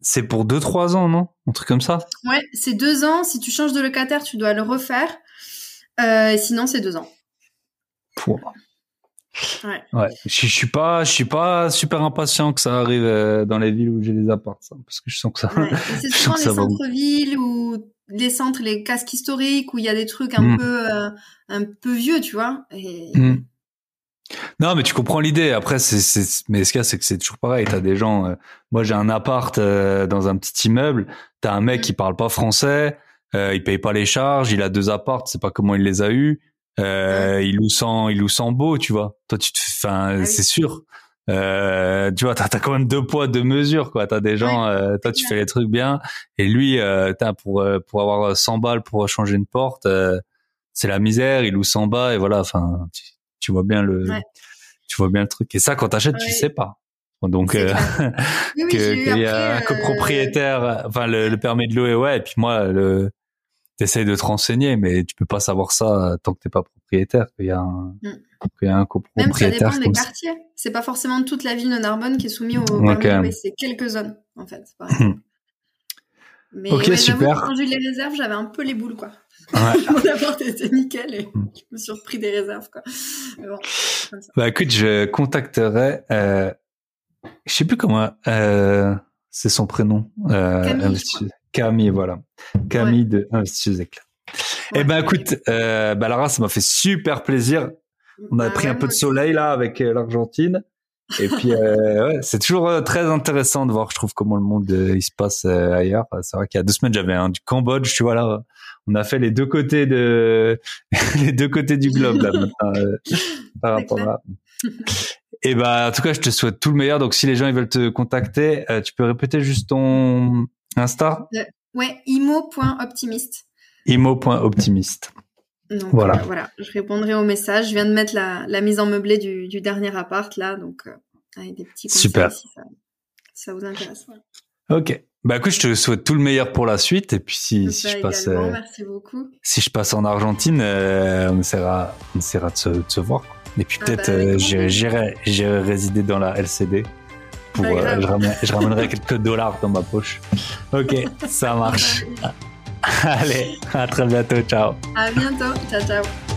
c'est pour 2-3 ans, non? Un truc comme ça? Ouais, c'est 2 ans. Si tu changes de locataire, tu dois le refaire. Euh, sinon, c'est 2 ans. Pour... Ouais. ouais. Je, je, suis pas, je suis pas super impatient que ça arrive dans les villes où j'ai des apparts, ça, parce que je sens que ça. Ouais. C'est souvent les centres-villes ou les centres, les casques historiques où il y a des trucs un mm. peu, euh, un peu vieux, tu vois. Et... Mm. Non, mais tu comprends l'idée. Après, c'est, mais ce qu'il y a, c'est que c'est toujours pareil. T'as des gens. Euh, moi, j'ai un appart euh, dans un petit immeuble. T'as un mec qui parle pas français. Euh, il paye pas les charges. Il a deux appartes. C'est pas comment il les a eus. Euh, il loue sans, il loue sans beau, tu vois. Toi, tu te, enfin, ah c'est sûr. Euh, tu vois, t'as, as quand même deux poids, deux mesures, quoi. T'as des gens, toi, tu fais les trucs bien, et lui, t'as pour pour avoir 100 balles pour changer une porte, c'est la misère. Il loue 100 bas, et voilà. Enfin, tu vois bien le, tu vois bien le truc. Et ça, quand t'achètes, tu sais pas. Donc, euh, qu'il y a un copropriétaire, enfin le, permis de louer, ouais. Et puis moi, le, t'essayes de te renseigner, mais tu peux pas savoir ça tant que t'es pas propriétaire. Qu'il y a un, mm. qu'il y a un copropriétaire. Même ça dépend des quartiers. C'est pas forcément toute la ville de Narbonne qui est soumise au permis de louer, c'est quelques zones en fait. mais ok, super. Quand j'ai eu les réserves, j'avais un peu les boules, quoi. Ouais. Mon appart était nickel et mm. je me suis repris des réserves. Quoi. Bon, bah écoute, je contacterai. Euh, je sais plus comment. Euh, c'est son prénom. Euh, Camille, Camille, voilà. Camille de Investisseuse Éclat. eh ben écoute, euh, bah Lara, ça m'a fait super plaisir. On a bah, pris un peu de soleil là avec euh, l'Argentine. Et puis, euh, ouais, c'est toujours euh, très intéressant de voir, je trouve, comment le monde euh, il se passe ailleurs. C'est vrai qu'il y a deux semaines, j'avais un du Cambodge, tu vois là, on a fait les deux côtés de les deux côtés du globe là par rapport à. Et bah, en tout cas, je te souhaite tout le meilleur. Donc, si les gens ils veulent te contacter, tu peux répéter juste ton Insta. ouais, imo.optimiste. Imo.optimiste. Donc voilà. Euh, voilà, je répondrai au message. Je viens de mettre la, la mise en meublé du, du, dernier appart là, donc euh, avec des petits conseils Super. si ça, ça vous intéresse. Ok. Bah écoute, je te souhaite tout le meilleur pour la suite et puis si, si je passe, euh, merci beaucoup. Si je passe en Argentine, euh, on essaiera, on essaiera de se, de se voir. Et puis ah peut-être bah, j'irai, j'irai résider dans la LCD. Pour, je, ramènerai, je ramènerai quelques dollars dans ma poche. Ok, ça marche. Allez, à très bientôt. Ciao. À bientôt. Ciao, ciao.